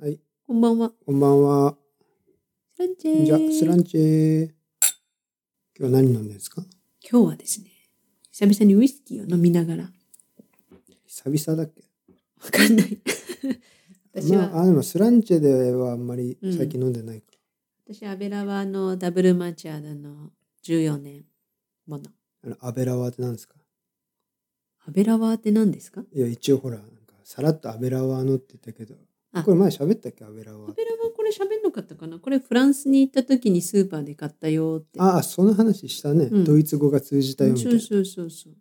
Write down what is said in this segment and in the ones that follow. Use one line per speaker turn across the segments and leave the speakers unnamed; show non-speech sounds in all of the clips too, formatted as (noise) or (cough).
はい、
こんばんは。
こんばんは。
スランチェー
じゃあ、スランチェ今日は何飲んでるんですか？
今日はですね、久々にウイスキーを飲みながら、わ
久々だっけ？
かんない。(laughs) 私は、
まあ、あでもスランチェではあんまり最近飲んでないか。
私、アベラワのダブルマチャーダの14年もの。
あのアベラワって何ですか？
アベラワって何ですか？
いや、一応ほら、なんかさらっとアベラワのって言ったけど、
あ
これ前喋ったっけアベラワ
ア。ベラワこれ喋んなかったかな？これフランスに行った時にスーパーで買ったよって。
ああ、その話したね、
うん
ドイツ語が通じたよみたいな。
そうそうそうそう。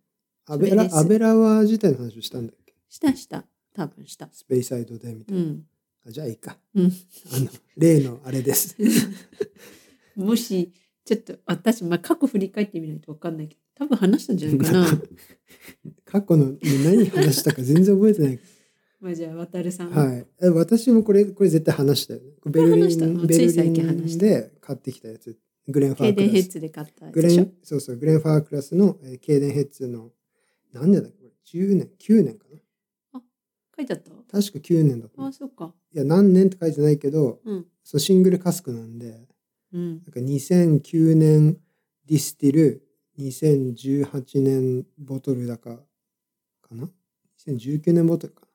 アベラアベラワ自体の話をしたんだっけ？
したした。多分した。
スペイサイドでみたいうな。
ん。
あじゃあいいか。
うん。
あの、例のあれです。(laughs)
もし、ちょっと私、まあ、過去振り返ってみないと分かんないけど、多分話したんじゃないかな。(laughs)
過去の何話したか全然覚えてない。
まあじゃあ、渡るさん。
はい。え私もこれ、これ絶対話したよね。(laughs) ベルリ
話した
ン、
の
ベルリ
最近話した
ンで買ってきたやつ。グレンファークラス。
ヘッズで買った
グレン、そうそう、グレンファークラスの、えーケイデンヘッズの、何年だっけ？これ ?10 年 ?9 年かな？
書いてあった？
確か9年だった。
あ、
い
そっか。
や、何年って書いてないけど、
うん。
そうシングルカスクなんで、
うん。
なんか2009年ディスティル、2018年ボトルだか、かな ?2019 年ボトルかな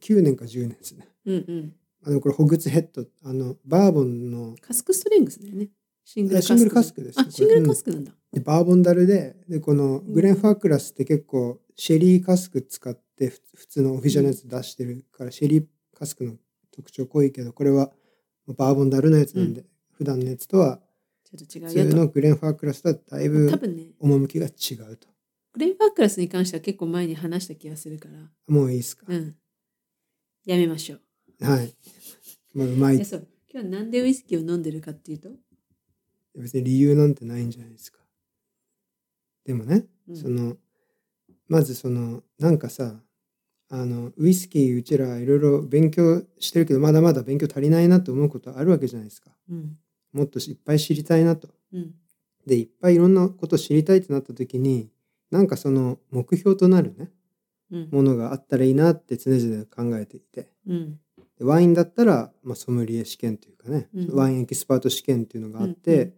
?9 年か10年ですね。
うんうん。
あの、これ、ホグスヘッド、あの、バーボンの、
カスクストレングスだよね。シングルカスク。
シングルカスクです
あ、シングルカスクなんだ。
でバーボン樽で、で、このグレンファークラスって結構、シェリーカスク使って、ふ普通のオフィシャルのやつ出してるから、シェリーカスクの特徴濃いけど、これはバーボンダルのやつなんで、普段のやつとは、
ちょっと違
普
うよと。
通のグレンファークラスとはだいぶ
多分ね、
趣が違うと。
グレンファークラスに関しては結構前に話した気がするから。
もういいですか、
うん。やめましょう。
はい。まあ、うまい
で。そう。今日なんでウイスキーを飲んでるかっていうと、
別に理由なんてないんじゃないですか。でもね、
うん
その、まずその、なんかさ、あの、ウイスキーうちらいろいろ勉強してるけど、まだまだ勉強足りないなと思うことあるわけじゃないですか。
うん。
もっといっぱい知りたいなと。
うん。
で、いっぱいいろんなことを知りたいってなった時に、なんかその目標となるね、
うん。
ものがあったらいいなって常々考えていて。
うん。
でワインだったら、まあ、ソムリエ試験というかね、
うん
ワインエキスパート試験っていうのがあっ
うん
て、
うん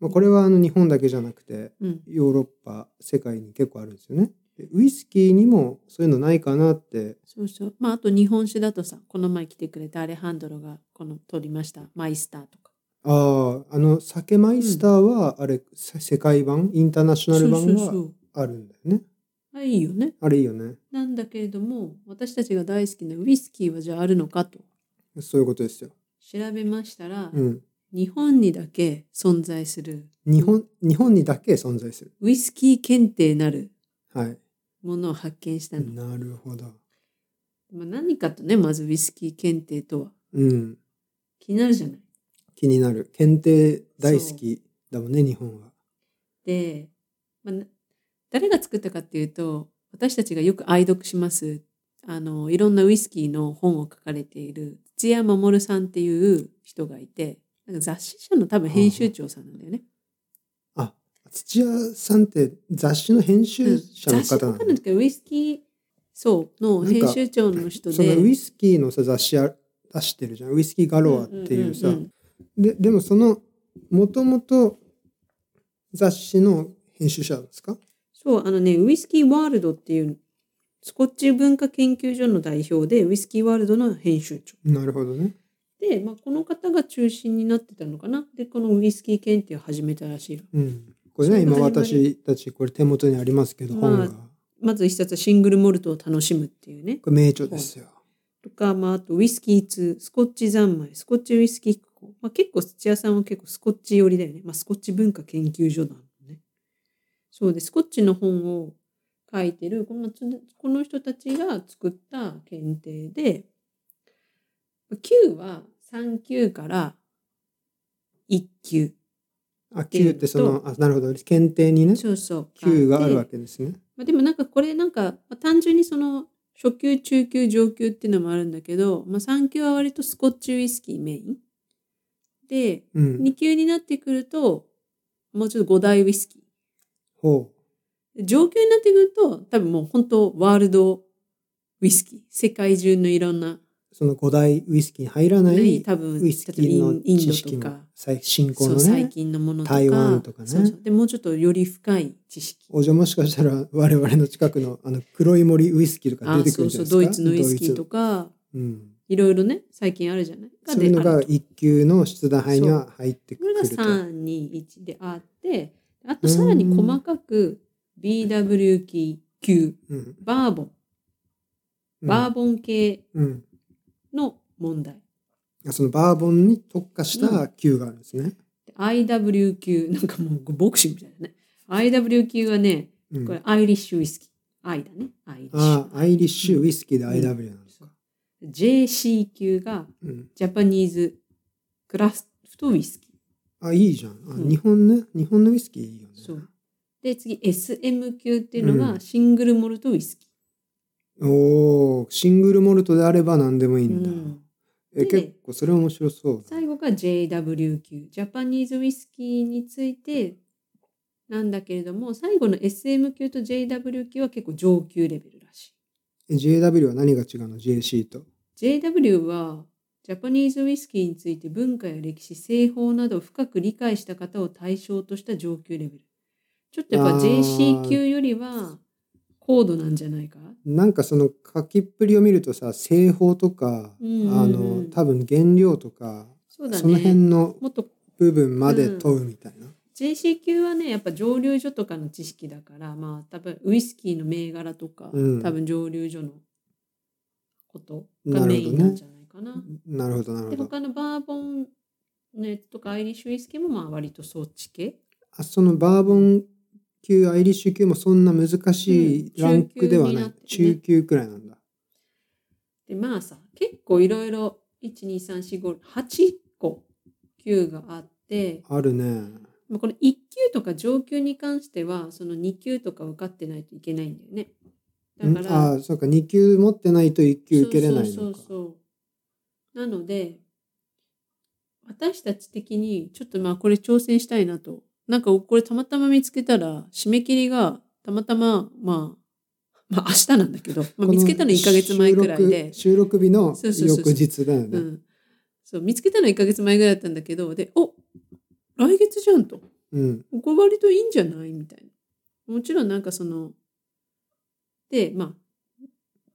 まあ、これはあの日本だけじゃなくて
うん。
ヨーロッパ世界に結構あるんですよね。でウイスキーにもそういうのないかなって
そうそう。まあ、あと日本酒だとさ、この前来てくれたアレハンドロがこの取りました、マイスターとか。
あああの酒マイスターはあれ、せ世界版？インターナショナル版が。あるんだよね。
あいいよね。
あれいいよね。
なんだけれども、私たちが大好きなウイスキーはじゃああるのかと
そういうことですよ。
調べましたら、
うん。
日本にだけ存在する
日本日本にだけ存在する。
ウイスキー検定なる
はい。
ものを発見したの。
なるほど。
まあ、何かとね、まずウイスキー検定とは
うん。
気になるじゃない。
気になる。検定大好きだもんね日本は。
で、まあ、な誰が作ったかっていうと、私たちがよく愛読します、あの、いろんなウイスキーの本を書かれている土屋守さんっていう人がいて、なんか雑誌社の多分編集長さんなんだよね。
あ、土屋さんって雑誌の編集者の方な
んですけど、ウイスキー、そう、の編集長の人で。
そのウイスキーのさ雑誌あ出してるじゃん。ウイスキーガロアっていうさ。ででもそのもともと雑誌の編集者ですか？
そう、あのね、ウイスキーワールドっていう、スコッチ文化研究所の代表で、ウイスキーワールドの編集長。
なるほどね。
で、まあ、この方が中心になってたのかな。で、このウイスキー検定を始めたらしいの。
うん。これね今私たちこれ手元にありますけど
まあ
本が。
まず一冊はシングルモルトを楽しむっていうね。
これ名著ですよ。
とか、まあ、あとウイスキー2、スコッチ三昧、スコッチウイスキー。まあ、結構土屋さんは結構スコッチ寄りだよね。まあ、スコッチ文化研究所なのね。そうで、スコッチの本を書いてる、このつこの人たちが作った検定で、9は3級から1級。
あ、Q ってその、あ、なるほど。検定にね、
そうそう。
Q があるわ
け。
けですね。
まあ、でもなんかこれなんか、まあ、単純にその初級、中級、上級っていうのもあるんだけど、まあ、3級は割とスコッチウイスキーメイン。で、
うん。
2級になってくると、もうちょっと5大ウイスキ
ほ
ー。で上級になってくると、多分もう本当ワールドウイスキー。世界中のいろんな
う。その五大ウイスキーに入らない
多分
ウイスキーの
インインドとか
最新興の
そう最
ね
近のものとか
台湾とかね。
そうそう。でもうちょっとより深い知識。
おじゃもしかしたら我々の近くのあの黒い森ウイスキーとか出てくるんじゃないですか。
うそうドイツのウイスキーとかいろいろね最近あるじゃない？
そういうのが
であると
一級の出題杯には入ってく
これが
ると。
321であってあとさらに細かく BW 級
うん。
バーボン。バーボン系
うん
の問題、
あそのバーボンに特化した級があるんですね。
で IW 級なんかもうボクシングみたいなね。IW 級はね
うん。
これアイリッシュウイスキー。I だね。アイリッシュ。
アイリッシュウイスキーで
うん。
IW なんですか。
JC 級が
う。ん、
ジャパニーズクラフトウイスキー
あ、いいじゃん。あ
うん
日本ね。日本のウイスキーいいよね。
そうで次 SM 級っていうの
うん
がシングルモルトウイスキ
おお、シングルモルトであれば何でもいい
ー、
んだ。
うん
え、
で
結構それ面白そう。
最後が JW 級ジャパニーズウイスキーについてなんだけれども最後の SM 級と JW 級は結構上級レベルらしい
え JW は何が違うの ?JC と
？JW はジャパニーズウイスキーについて文化や歴史製法などを深く理解した方を対象とした上級レベル。ちょっとやっぱ JC 級よりは高度なんじゃないか？
なんかその書きっぷりを見るとさ、製法とか、
うんうんうん。
あの、多分原料とか、
そうだね。
その辺の部分まで問うみたいな。
JC 級はねやっぱ蒸留所とかの知識だからまあ多分ウイスキーの銘柄とか、
うん。
多分蒸留所のことがメインなんじゃない？かな。
なるほど、なるほど。
で他のバーボンのやつとかアイリッシュウイスキーもまあ割とそっち系？
あそのバーボン級、アイリッシュ級もそんな難しい
うん
ランクではない。
中級になってね
中級くらいなんだ。
でまあさ結構いろいろ12345個級があって
あるね。
まあこれ1級とか上級に関してはその2級とか受かってないといけないんだよね。だ
ん
から
あそうか、2級持ってないと1級受けれない
そう
のか。
そうそうそうなので私たち的にちょっとまあこれ挑戦したいなとなんかこれたまたま見つけたら締め切りがたまたままあまあ明日なんだけど、まあ、見つけたの1ヶ月前くらいで、
収録日の翌日だよね。
うん、そう見つけたの1ヶ月前ぐらいだったんだけどでお来月じゃんと
うん。
ここ割といいんじゃないみたいな。もちろんなんかその、で、ま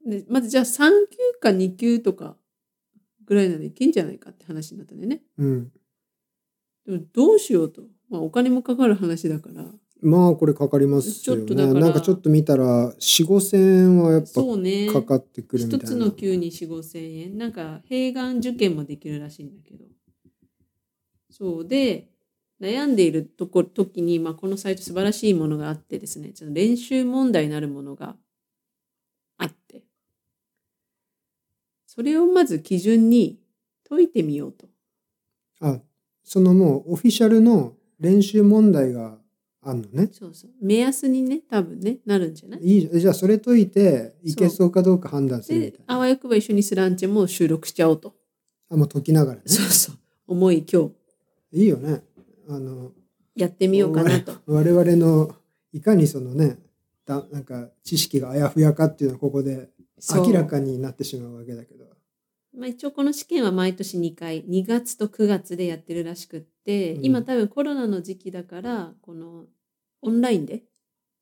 あ、でまずじゃあ3級か2級とかぐらいならいけんじゃないかって話になったんだよね。
うん。
でもどうしようと。まあお金もかかる話だから。
まあこれかかりますよね。
ちょっとだから
なんかちょっと見たら4、5千円はやっぱ。かかってくるみたいな。
一つの級に4、5千円。なんか、併願受験もできるらしいんだけど。そうで、悩んでいるとこ時に、まあ、このサイト素晴らしいものがあってですね、ちょっと練習問題になるものがあって、それをまず基準に解いてみようと。
あ、そのもうオフィシャルの練習問題があるのね。
そうそう。目安にね、多分ね、なるんじゃない？
いいじゃん。じゃあそれ解いていけそうかどうか判断するみ
で
たい、な。
あわよくば一緒にスランチェも収録しちゃおうと。
あ、もう解きながらね。
そうそう。思い今日
いいよね。あの、
やってみようかなと。
我々のいかにそのね、だなんか知識があやふやかっていうのはここで明らかになってしまうわけだけど。
まあ、一応この試験は毎年2回2月と9月でやってるらしくって、
うん。
今多分コロナの時期だからこのオンラインで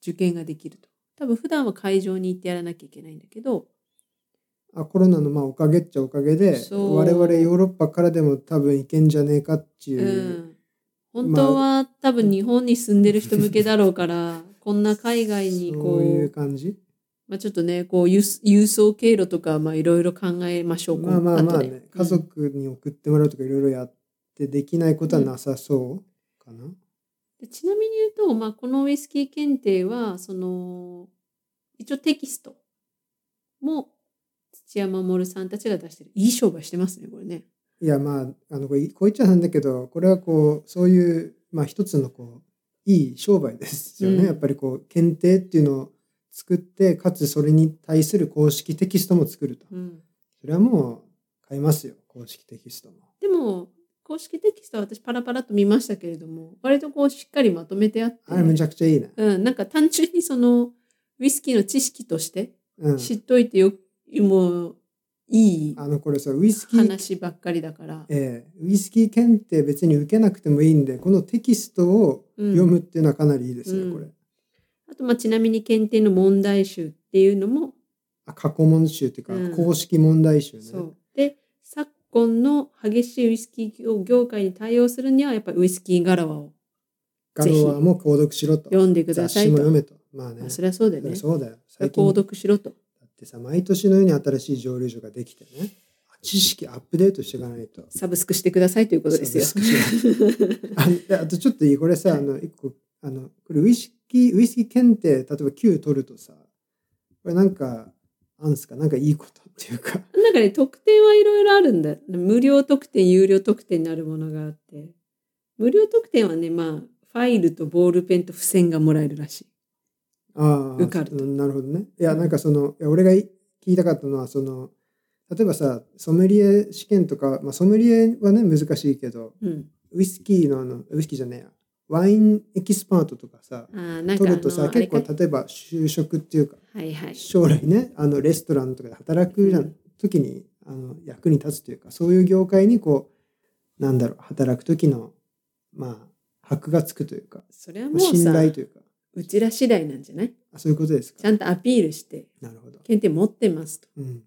受験ができると。多分普段は会場に行ってやらなきゃいけないんだけど。
あコロナのまあおかげっちゃおかげで我々ヨーロッパからでも多分いけんじゃねえかって
う
いう、
ん。本当は多分日本に住んでる人向けだろうからこんな海外にこ
ういう感じ
まあ、ちょっとねこう輸輸送経路とかまあいろいろ考えましょう。
まあまあまあね。家族に送ってもらうとかいろいろやってできないことはなさそうかな、
でちなみに言うと、まあ、このウイスキー検定はその一応テキストも土屋守さんたちが出してる。いい商売してますねこれね。
いやまああのこれこう言っちゃなんだけどこれはこうそういうまあ一つのこういい商売ですよね、
うん。
やっぱりこう検定っていうのを作ってかつそれに対する公式テキストも作ると。
うん、
それはもう買いますよ公式テキストも。
でも公式テキストは私パラパラと見ましたけれども割とこうしっかりまとめてあって、
あれむちゃくちゃいいね。
うん、なんか単純にそのウイスキーの知識として
うん。
知っといてよ、もういい
あのこれさウイスキー、
話ばっかりだから、
えーウイスキー検定別に受けなくてもいいんでこのテキストを
うん。
読むっていうのはかなりいいですね、
うん。
これ
あとまあちなみに検定の問題集っていうのも、
あ過去問集っていうか、
うん。
公式問題集ね。
そう。で昨今の激しいウイスキー業界に対応するにはやっぱりウイスキーガラワを
ガロワも購読しろと。
読んでくだ
雑
さいと。
読めと。まあね。
まあそれはそうだよね。
そうだよ。最近。
購読しろと。
だってさ毎年のように新しい蒸留所ができてね。知識アップデートしていかないと。
サブスクしてくださいということですよ。
あであとちょっといい。これさ、あの一個あのこれウイスキーウイスキー検定例えば9取るとさこれなんかあんすかなんかいいことっていうか
なんかね、特典はいろいろあるんだ。無料特典、有料特典になるものがあって。無料特典はね、まあ、ファイルとボールペンと付箋がもらえるらしい。
ああ
受かると
なるほどねいやなんかそのいや俺がい聞いたかったのはその例えばさソムリエ試験とか、まあ、ソムリエはね難しいけど
うん。
ウイスキーのあのウイスキーじゃねえやワインエキスパートとかさ取るとさ結構例えば就職っていうか
はいはい。
将来ねあのレストランとかで働くじゃ
うん。
ん時にあの役に立つというかそういう業界にこうなんだろう働く時のまあ箔がつくというか
それはもう
信
さ、
頼というか。
うちら次第なんじゃない？
あそういうことですか？
ちゃんとアピールして、
なるほど、
検定持ってますと。
うん。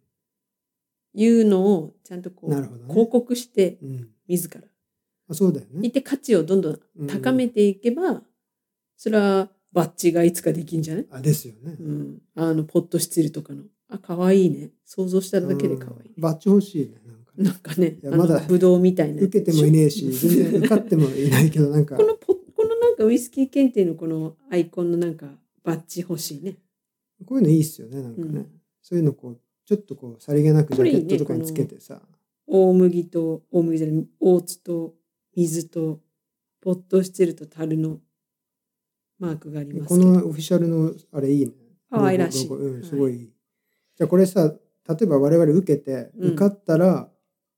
いうのをちゃんとこう、
ね。
広告して、
うん、
自ら。
あそうだよね。
いて価値をどんどん
うん。
高めていけば、それはバッジがいつかできんじゃない？
あですよね。
うん。あの、ポットスチルとかの。あ、可愛いね。想像しただけで可愛い、
うんバッジ欲しいねなんか。ね
なんかね、
まだ
の、ぶどうみたいな。
受けてもいねえし (laughs) 全然受かってもいないけどなんか。
このポ、このなんかウイスキー検定のこのアイコンのなんかバッジ欲しいね。
こういうのいいっすよねなんかね、
うん。
そういうのこうちょっとこうさりげなくジャケットとかにつけてさ、
大麦と、大麦じゃない、オーツと水と、ポットスチルと樽のマークがあります
こ。のオフィシャルのあれいいね。
可愛らしい
うん、
はい
すごいいい。じゃあこれさ、例えば我々受けて
うん
受かったら、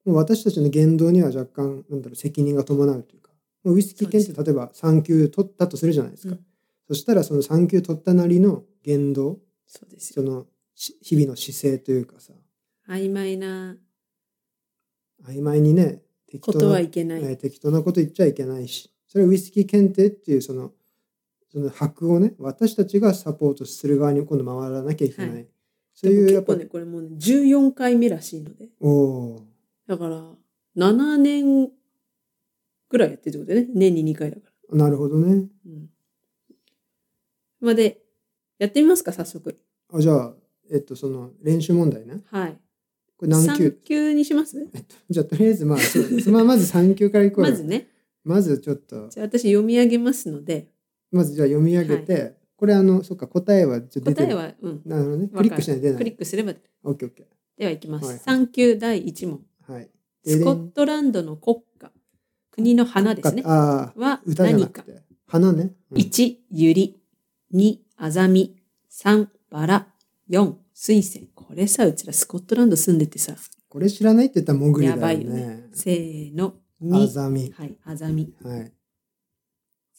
もう私たちの言動には若干なんだろう責任が伴うというか、もうウイスキー検定例えば3級取ったとするじゃないですか。
うん
そしたらその3級取ったなりの言動、
そうですよ。
そのし日々の姿勢というかさ、
曖昧な
曖昧にね、適
ことはいけない。
えー適当なこと言っちゃいけないし、それはウイスキー検定っていうその、その箔をね、私たちがサポートする側に今度回らなきゃいけない。
はい
そういうやっぱ
ね、これもうね、14回目らしいので。
おお
だから、7年ぐらいやってるってことだよね。年に2回だから。
ー、なるほどね。
うん。まあで、やってみますか、早速。
あじゃあ、えっと、その練習問題ね。
はい。
これ何級
3級にします？
えっと、じゃあとりあえずまあ、そうです。まあ、まず3級からいこうよ
まずね。
まずちょっと、
じゃあ私読み上げますので、
まずじゃあ読み上げて、これあの、そっか、答えはちょっと出てる。
答えは、うん。
なるほどね。クリックしないと出ない。
クリックすれば。
オッケーオッケ
では、いきます。
はいはい
3級第1問。
ー。はい。で
スコットランドの国歌、国の花ですね。
ああ、
は
歌じゃな
何か。
くて。花ね。うん
1、ユリ。2、アザミ。3、バラ。4、水仙。これさ、うちらスコットランド住んでてさ、
これ知らないって言ったらモグリだよね。
やばいよね。せーの。
ア
2、
ザミ。
はい、アザミ。
はい。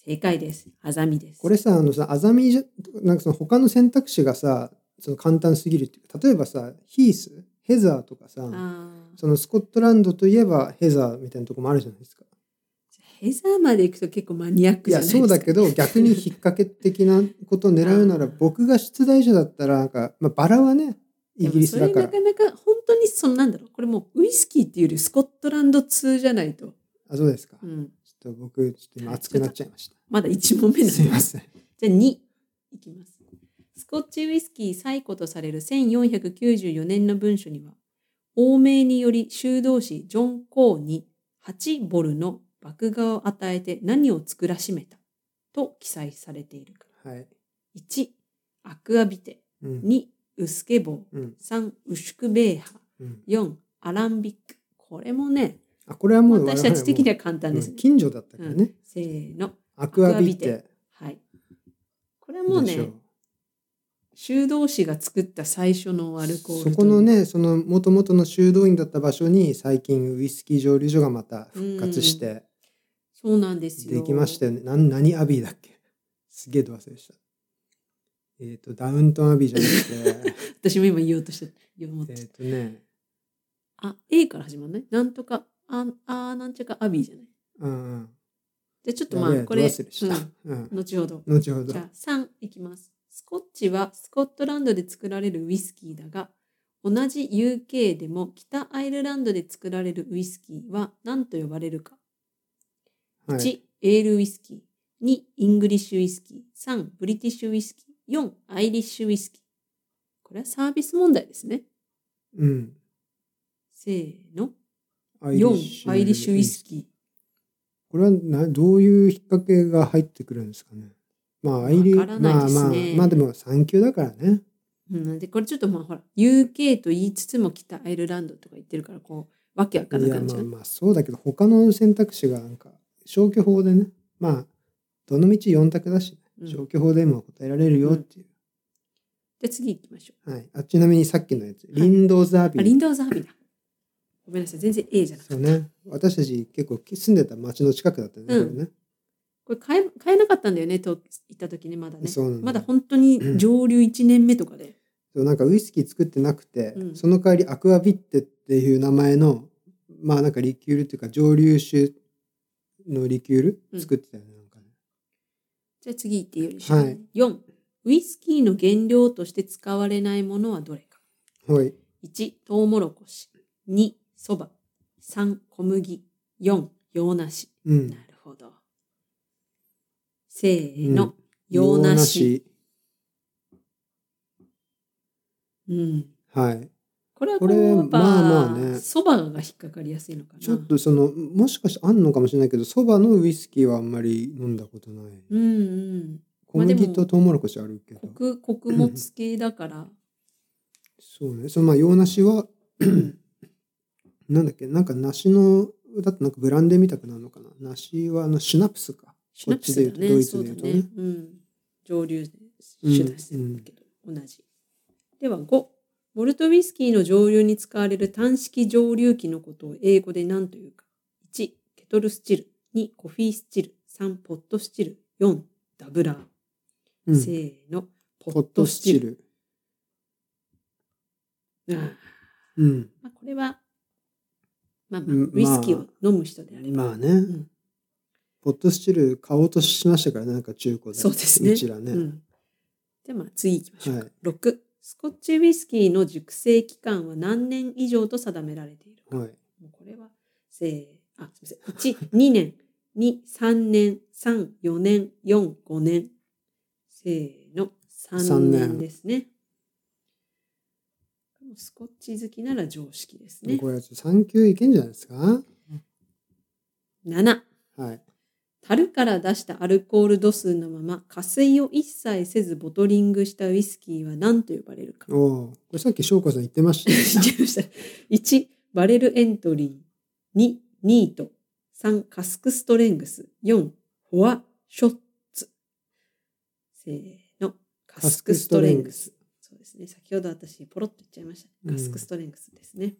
正解です。アザミです。
これさ、あのさ、アザミじゃ、なんかその他の選択肢がさ、その簡単すぎるっていうか、例えばさ、ヒース、ヘザーとかさ、そのスコットランドといえばヘザーみたいなとこもあるじゃないですか。
ヘザーまで行くと結構マニアック
いや、
じゃないですか。
そうだけど、逆に引っ掛け的なことを狙うなら、僕が出題者だったら、なんか、まあ、バラはね、イギリスだから
そ。れなかなか本当にそのなんだろうこれもうウイスキーっていうよりスコットランド通じゃないと、
あ、そうですか。
うん、
ちょっと僕、ちょっと今熱くなっちゃいました。
まだ1問目なんです
いません。
じゃあ2いきますスコッチウイスキー最古とされる1494年の文書には欧米により修道士ジョン・コーに8ボルの麦芽を与えて何を作らしめたと記載されているから
はい。
1アクアビテ
うん。
2ウスケボー
うん。
3ウシュクベーハ
うん。
4アランビックこれもね
あ、これはもう、
私たち的には
我
簡単ですね。
近所だったからね。
せーの。
アクアビテ。
はい。これはもね、修道士が作った最初のアルコール
そうこのねその元々の修道院だった場所に最近ウイスキー蒸留所がまた復活して
そうなんですよ。
できましたよね。なん何アビーだっけ？すげえど忘れした。えっ、とダウントンアビーじゃなくて (laughs)
私も今言おうとして、言おうと
えっとね
あ、A から始まるね。なんとか、あ、あなんちゃかアビーじゃない？
うん。
で、ちょっとまあ、これ。
うん。
うん後ほど。
後ほど
じ。ゃあ3いきます。スコッチはスコットランドで作られるウイスキーだが、同じ UK でも北アイルランドで作られるウイスキーは何と呼ばれるか？
はい。
1、エールウイスキー。2、イングリッシュウイスキー。3、ブリティッシュウイスキー。4、アイリッシュウイスキー。これはサービス問題ですね。
うん。
せーの。
アイリッ
4、
シュ
アイリッシュウイスキー。
これはなどういう引っ掛けが入ってくるんですかね。まあ、アイリ
わからないですね
まあまあ、まあでも3級だからね。
うん、でこれちょっとまあほら UK と言いつつも北アイルランドとか言ってるからこうわけわかんなくなっちゃう。
まあまあそうだけど他の選択肢がなんか消去法でねまあどのみち4択だし、
うん
消去法でも答えられるよっていう、
じゃあ次行きましょ
はい、あちなみにさっきのやつ、リンドザー
う。
ビー、
あリンドーザービーだ。ごめんなさい。全然 A じゃなかった。
そうね。私たち結構住んでた町の近くだったよね、
うん。
これね。
これ買え買えなかったんだよねと行った時ねまだね。
そうなんだ
まだ本当に上流1年目とかで。
そうなんかウイスキー作ってなくて、
うん。
その代わりアクアビッテっていう名前のまあなんかリキュールっていうか蒸留酒のリキュール
うん。
作ってたよね、なん
じゃあ次行ってよりしょ
はい。
4ウイスキーの原料として使われないものはどれか。
はい。
1トウモロコシ。2そば。3小麦。4洋梨。
うん。
なるほど。せーの、
うん。
洋梨。うん。
はい
これは
これまあまあね
そばが引っかかりやすいのかな。
ちょっとそのもしかしてあんのかもしれないけどそばのウイスキーはあんまり飲んだことない
うんうん。
小麦とトウモロコシあるけど、
穀穀物系だから。
そうねそのまあ洋梨はなんだっけなんか梨のだってなんかブランデーみたくなるのかな梨はあのシュナプスか
シュナプスだね。
こっちで言うとドイツで言うとね
ね。うん。上流でシュナプスだけど、同じ。では5。モルトウイスキーの蒸留に使われる単式蒸留機のことを英語で何というか。1、ケトルスチル。2、コフィースチル。3、ポットスチル。4、ダブラー。
うん
せーの、ポ
ポットスチル
まあ、これは、まあまあ、
うん
ウイスキーを飲む人であれば。
まあね、
ん
ポットスチル買おうとしましたからねなんか中古で
そうですね。
うちらね、
うん、ではまあ次行きましょうか。
はい
6、スコッチウイスキーの熟成期間は何年以上と定められているか？
はい
もうこれは、せー、あ、すみません。1、2年、2、3年、3、4年、4、5年。せーの、3
三年
年ですね。スコッチ好きなら常識ですね。
これ3級いけんじゃないですか
？7、
はい
樽から出したアルコール度数のまま加水を一切せずボトリングしたウイスキーは何と呼ばれるか。
これさっき翔子さん言ってましたね
知ってました。1、バレルエントリー。2、ニート。3、カスクストレングス。4、フォアショッツ。せーの、カスクストレングス。そうですね。先ほど私、ポロッと言っちゃいました。カスクストレングスですね。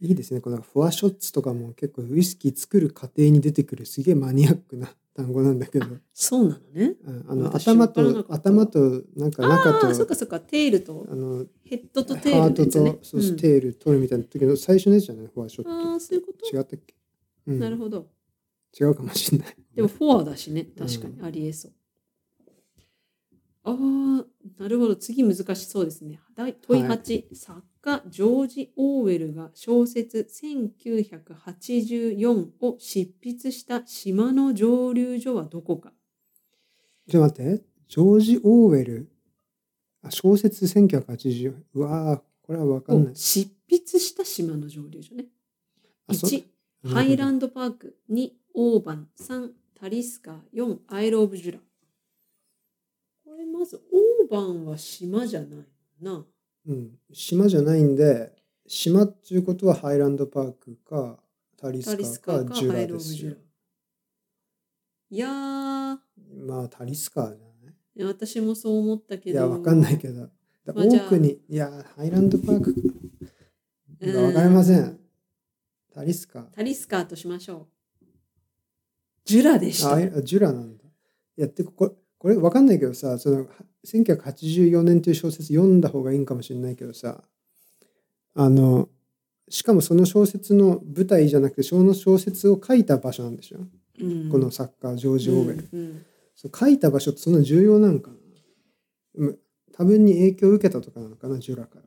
いいですねこのフォアショッツとかも結構ウイスキー作る過程に出てくるすげえマニアックな単語なんだけど
あ、そうなのね。
うんあの
私
頭と頭となんか中
ああー、そっ
と
かそっか。テールと
あの
ヘッドとテー
ハート
ルのやつね
と。そう
うん
テール取るみたいな時の最初のやつじゃない？フォアショット
ああ、そういうこと？
違ったっけ、うん、
なるほど。
違うかもしれない
でもフォアだしね。確かにありえそう。ああ、なるほど。次難しそうですね。第問い8、作家ジョージ・オーウェルが小説1984を執筆した島の蒸留所はどこか？
ちょっと待ってジョージ・オーウェルあ小説1980うわーこれは分かんない
を執筆した島の蒸留所ね。
あそう
1、ハイラ
ン
ンドパーク。2、オーバン。3、タリスカ。4、アイル・オブ・ジュラ。これまず、オーバンは島じゃないな？
うん、島じゃないんで島っていうことはハイランドパークかタリスカ
か
かジュラですよ。
いやー、
まあタリスカじゃない？
いや私もそう思ったけど。
いやわかんないけど。多くにいやハイランドパーク。
うん。
わかりません。タリスカ
タリスカーとしましょう。ジュラでした。
ああジュラなんだ。いやってこここれわかんないけどさその1984年という小説読んだ方がいいんかもしれないけどさあのしかもその小説の舞台じゃなくてその小説を書いた場所なんでしょ、
うん。
この作家ジョージ・オーウェル、
うんうん。
そう書いた場所ってそんな重要なんかな？うん多分に影響を受けたとかなのかなジュラから。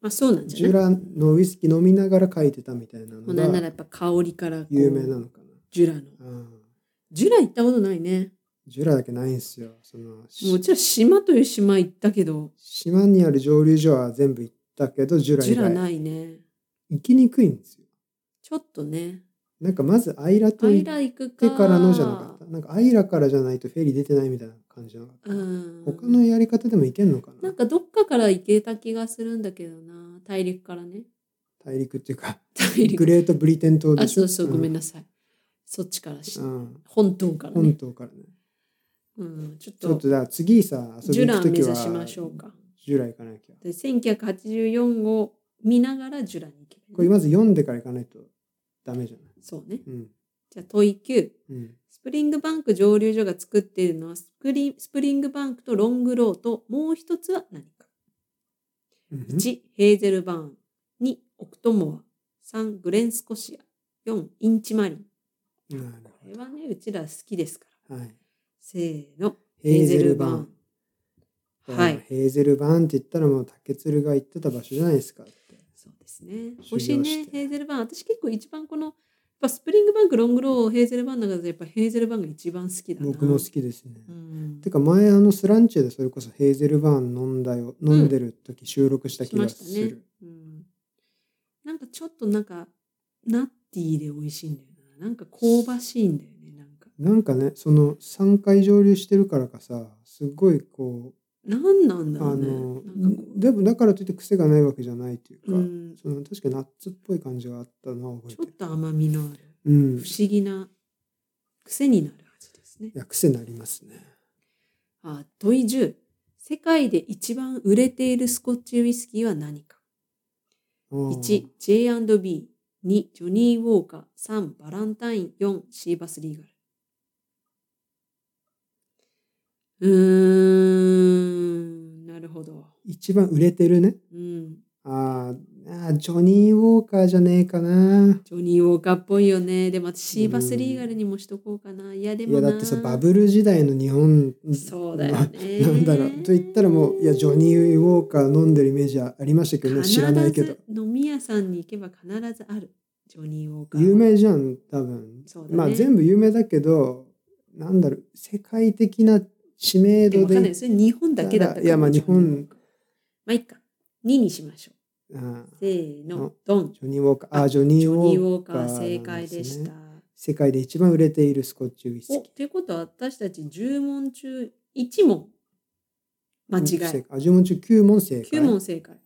まあそうなんじゃない？
ジュラのウイスキー飲みながら書いてたみたいなの
もうなんなら
が
やっぱ香りから
有名なのか
ジュラの。
な、うん、
ジュラ行ったことないね
ジュラだけないんですよ。その
もちは島という島行ったけど。
島にある蒸留所は全部行ったけどジュラ
ジュラないね。
行きにくいんですよ。
ちょっとね。
なんかまずアイラと行ってからのじゃなかった。なんかアイラからじゃないとフェリー出てないみたいな感じじゃなかった、
うん。
他のやり方でも行けんのかな。
なんかどっかから行けた気がするんだけどな。大陸からね。
大陸っていうかグレートブリテン島でしょ。
あそうそうごめん
な
なさい、そっちからし、
うん、
本島から
本
ね、
島からね
うん、ちょっ
ちょっ
と
とだ次さ遊び
ジュラ
行く時は
目指しましょうか
ジュラ行かなきゃ。
で1984を見ながらジュラに行けばいいね。
これまず読んでから行かないとダメじゃない？
そうね。
うん。
じゃあ問い9
うん。
スプリングバンク蒸留所が作っているのはスプリスプリングバンクとロングローともう一つは何か。
うん。
1ヘーゼルバーン。2オクトモア。3グレンスコシア。4インチマリン。これはねうちら好きですから。
はい
せーの。
ヘーゼルバーン。
はい。
ヘーゼルバーンって言ったらもう竹鶴が行ってた場所じゃないですかって。
そうですね。欲しいね。ヘーゼルバーン。私結構一番このやっぱスプリングバンクロングローヘーゼルバーンの中でやっぱヘーゼルバーンが一番好きだな。
僕も好きですね。
うん。
てか前あのスランチェでそれこそヘーゼルバーン飲んだよ飲んでる時収録した
し
気がす
ましたね。
る、、
うん、なんかちょっとなんかナッティーで美味しいんだよな。なんか香ばしいんだよねなんか
ねその3回蒸留してるからかさすごいこ
なんなんだ
うあ
ろうね。
の
なんかこ
でもだからといって癖がないわけじゃないというか、
う、うん、
その確かにナッツっぽい感じがあったのは覚え
ちょっと甘みのある
うん。
不思議な癖になる味ですね。
いや癖になりますね。
あ問い10世界で一番売れているスコッチウイスキーは何か？
うん
1 J&B 2ジョニー・ウォーカー。3バランタイン。4シーバス・リーガルうーん。なるほど。
一番売れてるね。
うん。
あーあージョニー・ウォーカーじゃねえかな。
ジョニー・ウォーカーっぽいよね。でも私シーバス・リーガルにもしとこうかな。いやで
い
もな。
やだってさバブル時代の日本。
そうだよね。
なんだろう。と言ったらもういやジョニー・ウォーカー飲んでるイメージありましたけどね。知らないけど。
飲み屋さんに行けば必ずある。ジョニー・ウォーカーは。
有名じゃん多分。
そうだね。
まあ全部有名だけどなんだろう。世界的な知名度で。
わかんないそれ日本だけだった
い。やまあ日本。
まあいいか。2にしましょう。
あ
せーの。
の
ドン。
ジョニー・ウォーカー。あジョニー・ウォーカー。
正解でした。
世界で一番売れているスコッチウイスキー。
おってことは私たち10問中1問。間違い。
正解。あ10問中9問正解。
9問正解。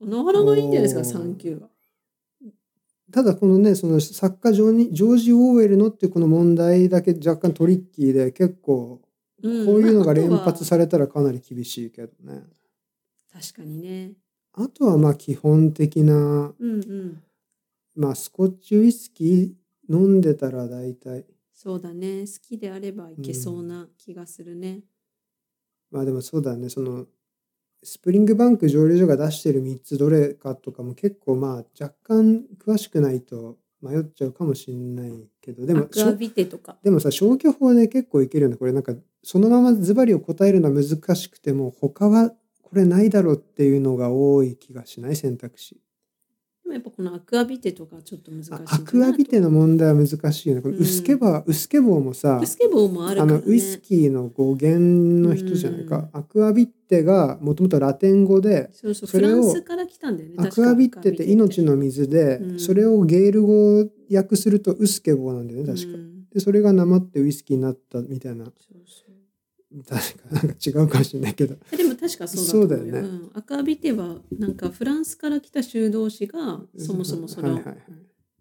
なかなかいいんじゃないですか、
おー。
3級は。
ただこのねその作家ジョニジョージ・オーウェルのっていうこの問題だけ若干トリッキーで結構こ
うん
ういうのが連発されたらかなり厳しいけどね。
確かにね。
あとはまあ基本的な、
うんうん。
まあ、スコッチウイスキー飲んでたら大体
そうだね。好きであればいけそうな気がするね。
まあでもそうだねそのスプリングバンク蒸留所が出してる3つどれかとかも結構まあ若干詳しくないと迷っちゃうかもしれないけどでも
アクアビテとか。
でもさ消去法で結構いけるよね。これなんかそのままズバリを答えるのは難しくても他はこれないだろうっていうのが多い気がしない？選択肢
やっぱこのアクアビテとかちょっと難しい
アクアビテの問題は難しいよね。これ
うん。
ウスケバー、ウスケボーもさ
ウスケボーもあるね。
あのウイスキーの語源の人じゃないか、アクアビッテがもともとラテン語で
そうそう
それを
フランスから来たんだよね。
アクアビッテって命の水で、
うん。
それをゲール語訳するとウスケボーなんだよね確か、
うん。
でそれがなまってウイスキーになったみたいな。
そうそう
なんか違うかもしれないけど。
えでも確かそうだと思うよ。
そうだよね。
うん、アクアビテはなんかフランスから来た修道士がそもそもそれを
はいはいはい。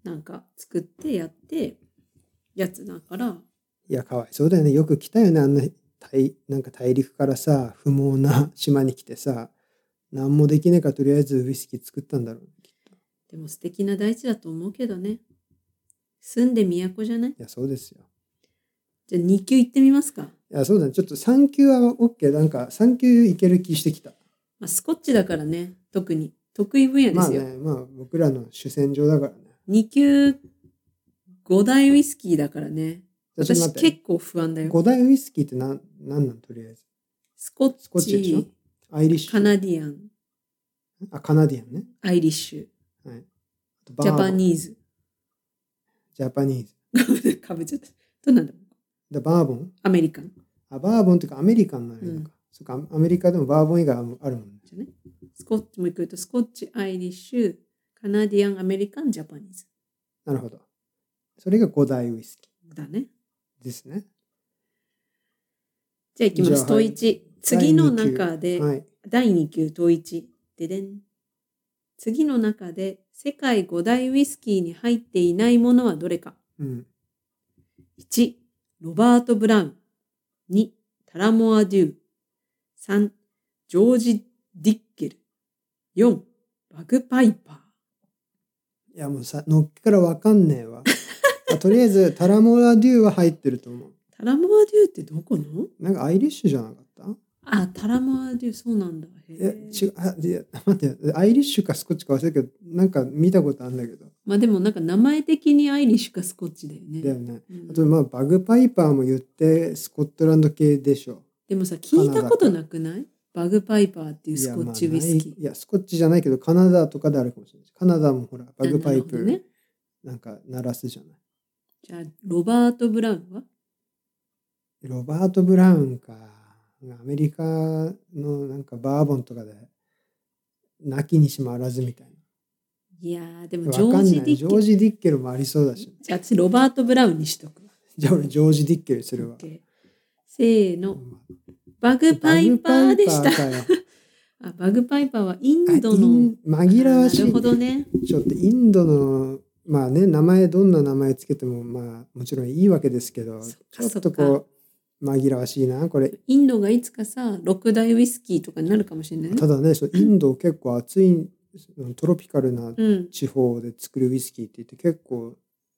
なんか作ってやってやつだから。
いやかわいそうだよね。よく来たよね。あんな大なんか大陸からさ不毛な島に来てさ何もできねえかとりあえずウイスキー作ったんだろう。
でも素敵な大地だと思うけどね。住んで都じゃない？
いやそうですよ。
じゃあ2級行ってみますか、
いやそうだね。ちょっと3級は OK なんか3級いける気してきた。
まあ、スコッチだからね。特に。得意分野で
まあ
すよ。
ねまあ僕らの主戦場だからね。
2級5大ウイスキーだからね。私結構不安だよ。
五大ウイスキーって何なんなんとりあえず？
スコッ
スコッチでしょ？
チ、
アイリッシュ。
カナディアン、
あカナディアンね。
アイリッシュ、
はい。
ジャパニーズ。
ジャパニーズ。
かぶっちゃった。どうなんだ？
でバーボン
アメリカン。
あバーボンっていうかアメリカンなのよ、
うん
そっかアメリカでもバーボン以外あるもんね
じゃね。スコッチもう一個言うと、スコッチ、アイリッシュ、カナディアン、アメリカン、ジャパニーズ。
なるほどそれが五大ウイスキ
だね。
ーですね
じゃあ行きます。
じゃあはい
問1。次の中で、
はい
第2級問1。ででん。次の中で世界5大ウイスキーに入っていないものはどれか。
うん
1、ロバート・ブラウン。2、タラモア・デュー。3、ジョージ・ディッケル。4、バグパイパ
いやもうさのっけからわかんねえわあとりあえずタラモラデューは入ってると思う
ー。タラモア・デューってどこの？
なんかアイリッシュじゃなかった？
あ、タラモア・デュー、そうなんだ。へ
え
ー
違うあいや待ってアイリッシュかスコッチか忘れたけどなんか見たことあるんだけど。
まあでもなんか名前的にアイリッシュかスコッチだよね。
だよね。
うん。
あとまあバグパイパーも言ってスコットランド系でしょ。
でもさ、聞いたことなくない？バグパイパーっていうスコッチウイスキー。
いや,、い。いやスコッチじゃないけどカナダとかであるかもしれない。カナダもほらバグパイプ
ね。
なんか鳴らすじゃない。
じゃあ、ロバート・ブラウンは？
ロバート・ブラウンかアメリカのなんかバーボンとかで泣きにしもあらずみたい
いやー、で
な
もジョージ・ディッケル。
ジョージ・ディッケルもありそうだし
じゃあ、私ロバート・ブラウンにしとくわ。
じゃあ俺ジョージ・ディッケルするわ
せーの。バグパイパーでした
バグ。パイパーかよ (laughs)
あバグパイパーはインドの。
ン紛らわし
あないるほどね。
ちょっとインドのまあね名前どんな名前つけてもまあもちろんいいわけですけどちょっとこう紛らわしいなこれ
インドがいつかさ、六大ウイスキーとかになるかもしれないね
た。だねそうインド結構暑いトロピカルな
うん。
地方で作るウイスキーって言って結構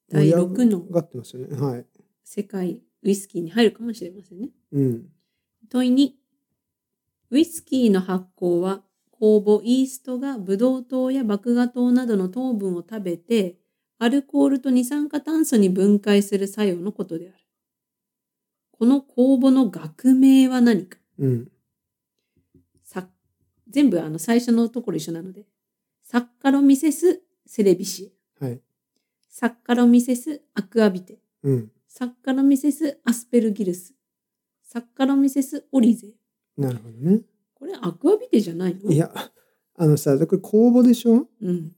第6の
盛り上がってますよねはい
世界ウイスキーに入るかもしれませんね。
うん
問い2。ウイスキーの発酵は、酵母イーストがブドウ糖や麦芽糖などの糖分を食べて、アルコールと二酸化炭素に分解する作用のことである。この酵母の学名は何か？
うん
さ全部あの最初のところ一緒なので。サッカロミセス・セレビシエ。
はい
サッカロミセス・アクアビテ。
うん
サッカロミセス・アスペルギルス。サッカロミセス・オリゼ。
なるほどね
これアクアビテじゃないの？
いやあのさこれ公募でしょ？
うん。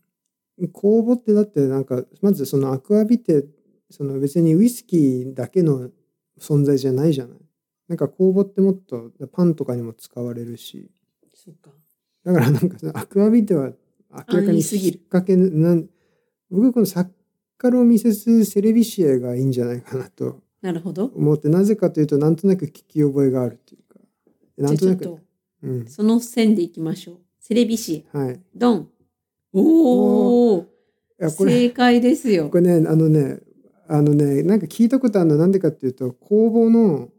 公募ってだってなんかまずそのアクアビテその別にウイスキーだけの存在じゃないじゃないなんか公募ってもっとパンとかにも使われるし
そっか。
だからなんかそのアクアビテは明らかに
すぎる
引っ掛けなん僕このサッカロミセス・セレビシエがいいんじゃないかなと
なるほど。
思ってなぜかというとなんとなく聞き覚えがあるっていうかなんとなく
と、
うん
その線でいきましょう。セレビシエ。
はいい
ドン。おー
やこれ
正解ですよ
こ。れねあのねあのねなんか聞いたことあるのはなんでかっていうと酵母の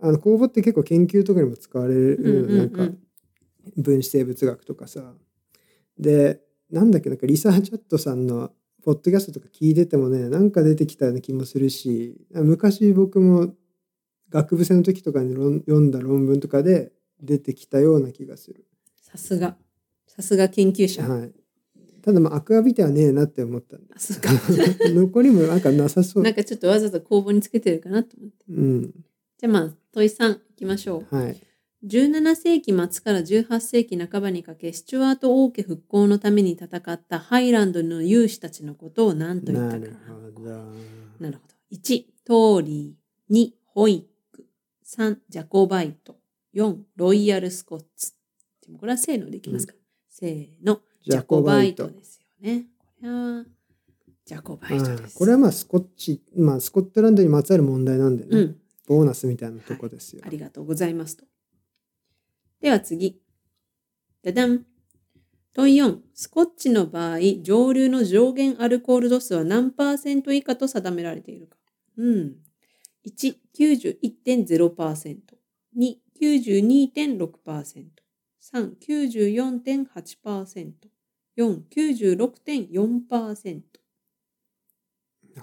あの酵母って結構研究とかにも使われる、
うんうんうん
なんか分子生物学とかさでなんだっけなんかリサーチャットさんのポッドキャストとか聞いててもねなんか出てきたような気もするし昔僕も学部生の時とかに論読んだ論文とかで出てきたような気がする。
さすが。さすが研究者。
はい、ただまあアクアビテはねえなって思ったんで
あそうか (laughs)
残りもなんかなさそう
なんかちょっとわざと工房につけてるかなと思って。
うん
じゃあまあ、問い3いきましょう。
はい
17世紀末から18世紀半ばにかけ、スチュワート王家復興のために戦ったハイランドの勇士たちのことを何と言ったか
なるほど。
なるほど。1、トーリー。2、ホイック。3、ジャコバイト。4、ロイヤルスコッツ。これはせーのでいきますか。せーの。ジャコバイトですよね。これは、ジャコバイト
あ
です。
ーこれはまあスコッチ、まあスコットランドにまつわる問題なんでね、
うん。
ボーナスみたいなとこですよ。
ありがとうございますと。では次。だだん。問4。スコッチの場合、上流の上限アルコール度数は何パーセント以下と定められているか。うん。1、91.0%。2、92.6%。3、94.8%。4、96.4%。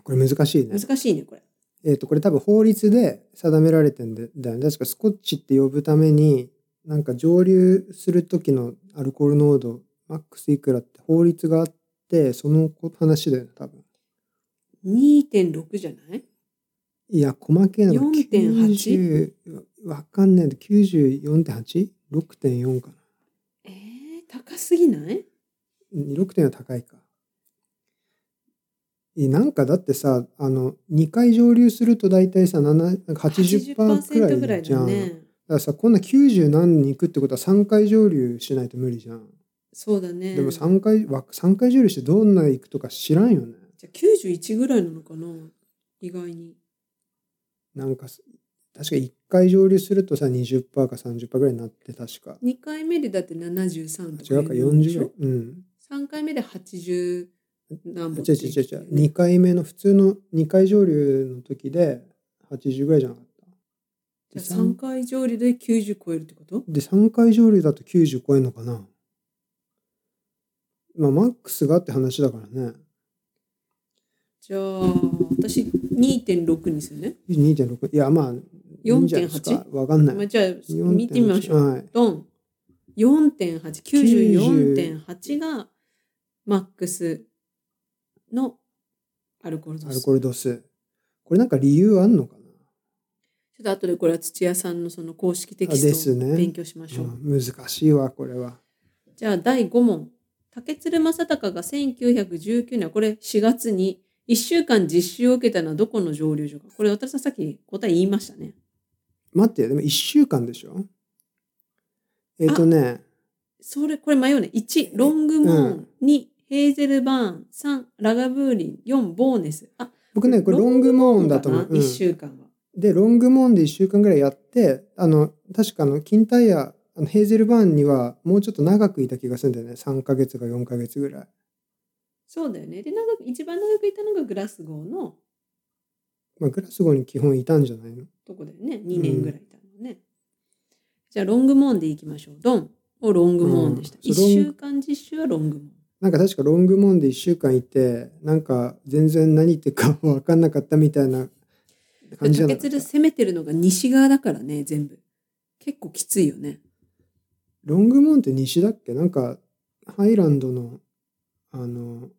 これ難しいね。
難しいね、これ。
えっ、と、これ多分法律で定められてんだよね。確かスコッチって呼ぶために、なんか蒸留する時のアルコール濃度、マックスいくらって法律があって、その話だよね、多分。
2.6じゃない？
いや、細けえのが
4.8
90わかんないけど、94.8?6.4 かな。
えー、高すぎない？
うん6.4は高いか。えなんかだってさ、あの、2回蒸留すると大体さ、7なんか80%く
80%ぐらい
らいじゃん。だ
だね。
からさ、こんな90何に行くってことは3回蒸留しないと無理じゃん。
そうだね。
でも3回、わ3回蒸留してどんな行くとか知らんよね。
じゃあ91ぐらいなのかな？意外に。
なんかす、確か1回蒸留するとさ、20%か30%ぐらいになって確か。
2回目でだって73とか
違うか、
いうのでし
40
ょ
うん。
3回目で80何本
違う違う違う違う。2回目の普通の2回蒸留の時で80ぐらいじゃなかった。
じゃあ3回上流で90超えるってこと？
で、3回蒸留だと90超えるのかなまあ、マックスがって話だからね。
じゃあ私2.6にするね。
2.6。いや、まあ、いいんじゃないですかわかんない。
まあ、じゃあ見てみましょう。
はい。
ドン。4.8、94.8がマックスのアルコール度数。
アルコール度数。これなんか理由あんのかな？
ちょっと後でこれは土屋さんのその公式テキ
あで
ストを
すね
勉強しましょう。
うん難しいわ、これは。
じゃあ第5問。竹鶴正隆が1919年、これ4月に1週間実習を受けたのはどこの蒸留所か？これ私はさっき答え言いましたね。
待って、でも1週間でしょ？えっ、とね、
それ、これ迷うね。1、ロングモーン。2、ヘーゼルバーン。3、ラガブーリン。4、ボーネス。あ、
僕ね、これロングモーンだと思う。うん
1週間は。
で、ロングモーンで1週間ぐらいやって、あの、確かあの、キンタイヤ、あのヘーゼルバーンにはもうちょっと長くいた気がするんだよね。3ヶ月か4ヶ月ぐらい。
そうだよね。で、長く、一番長くいたのがグラスゴーの
まあ、グラスゴーに基本いたんじゃないの？
とこだよね。2年ぐらいいたのね。じゃあ、ロングモーンでいきましょう。ドン。お、ロングモーンでした。
うん
1週間実習はロングモーン。
なんか確かロングモーンで1週間いて、なんか全然何言ってるか分かんなかったみたいな感じじゃなかった
攻めてるのが西側だからね、全部。結構きついよね。
ロングモーンって西だっけ？なんか、ハイランドの、あの、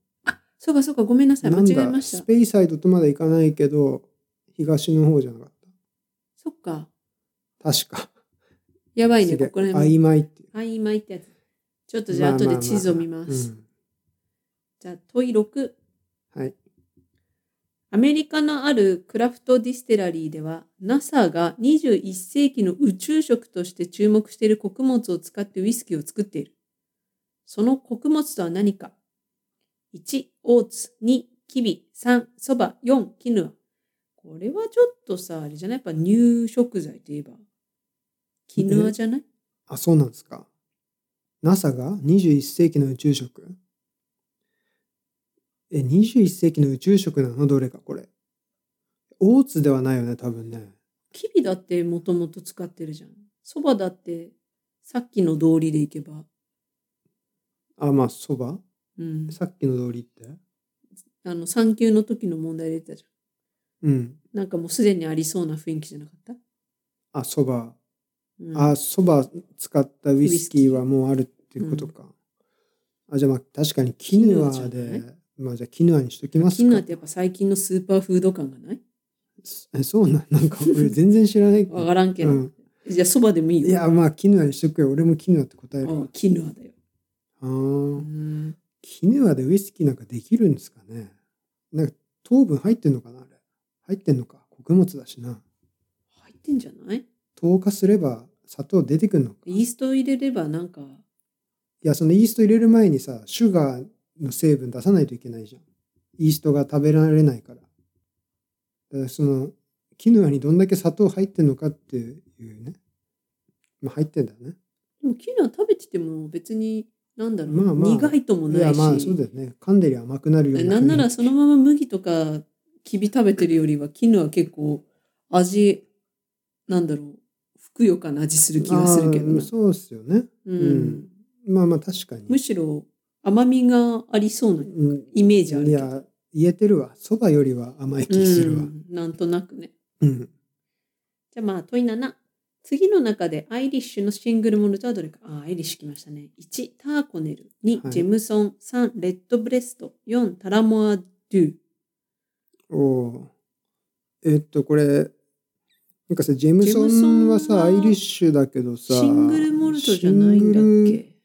そうかそうか、ごめんなさい。間違えました。
スペイサイドとまで行かないけど、東の方じゃなかっ
そっか。
た。確か。
やばいね、ここら辺も。
曖昧って。
曖昧ってやつ。ちょっとじゃあ後で地図を見ます。
うん
じゃあ問い6。
はい。
アメリカのあるクラフトディステラリーでは NASA が21世紀の宇宙食として注目している穀物を使ってウイスキーを作っている。その穀物とは何か ?1、オーツ。2、キビ。3、そば。4、キヌア。これはちょっとさ、あれじゃない？やっぱ乳食材といえば。キヌアじゃない？
あ、そうなんですか。NASA が21世紀の宇宙食え、21世紀の宇宙食なのどれかこれ。オーツではないよね、多分ね。
キビだってもともと使ってるじゃん。そばだってさっきの通りでいけば。
あ、まあ、そば
うん。
さっきの通りって？
あの、産休の時の問題で言ってたじゃん。
うん。
なんかもうすでにありそうな雰囲気じゃなかった、
あ、そば。
うん、
あ、そば使ったウイスキーはもうあるっていうことか。あ、じゃあまあ確かにキヌア
キヌアじゃ
で
な、
まあじゃあキヌアにしときますか
キヌアっ。てやっぱ最近のスーパーフード感がない？
え、そうなん、(laughs) なんか俺全然知らない。
わからんけど。
うん
じゃあそばでもいいよ。
いや、まあキヌアにしとくよ。俺もキヌアって答えるわ
あ。キヌアだよ。
あ
う
ー
ん。
キヌアでウイスキーなんかできるんですかねなんか糖分入ってんのかなあれ。入ってんのか。穀物だしな。
入ってんじゃない？
糖化すれば砂糖出てくるのか。
イースト入れればなんか、
いや、そのイースト入れる前にさ、シュガーの成分出さないといけないじゃん。イーストが食べられないから。だからその、キヌアにどんだけ砂糖入ってんのかっていうね。まあ入ってんだね。
でもキヌア食べてても別に、なんだろう、
まあまあ
苦いとも
いや、
ないし。
まあそうだよね。噛んでりゃ甘くなるような。
なんならそのまま麦とかきび食べてるよりはキヌア結構味なんだろうふくよかな味する気がするけど
そうっすよね。
うん
うんまあまあ確かに。
むしろ甘みがありそうな
うん、
イメージあるけど
いや、言えてるわ。そばよりは甘い気するわ。
うん。なんとなくね。
うん。
じゃあまあ問い7次の中でアイリッシュのシングルモルトはどれか。あアイリッシュきましたね。1ターコネル。2、
はい。
ジェムソン。3レッドブレスト。4タラモアドゥ。
おおー。えっと、これ、なんかさ、ジェムソンはさ、
は
アイリッシュだけどさ、
シングルモルトじゃないんだっけ？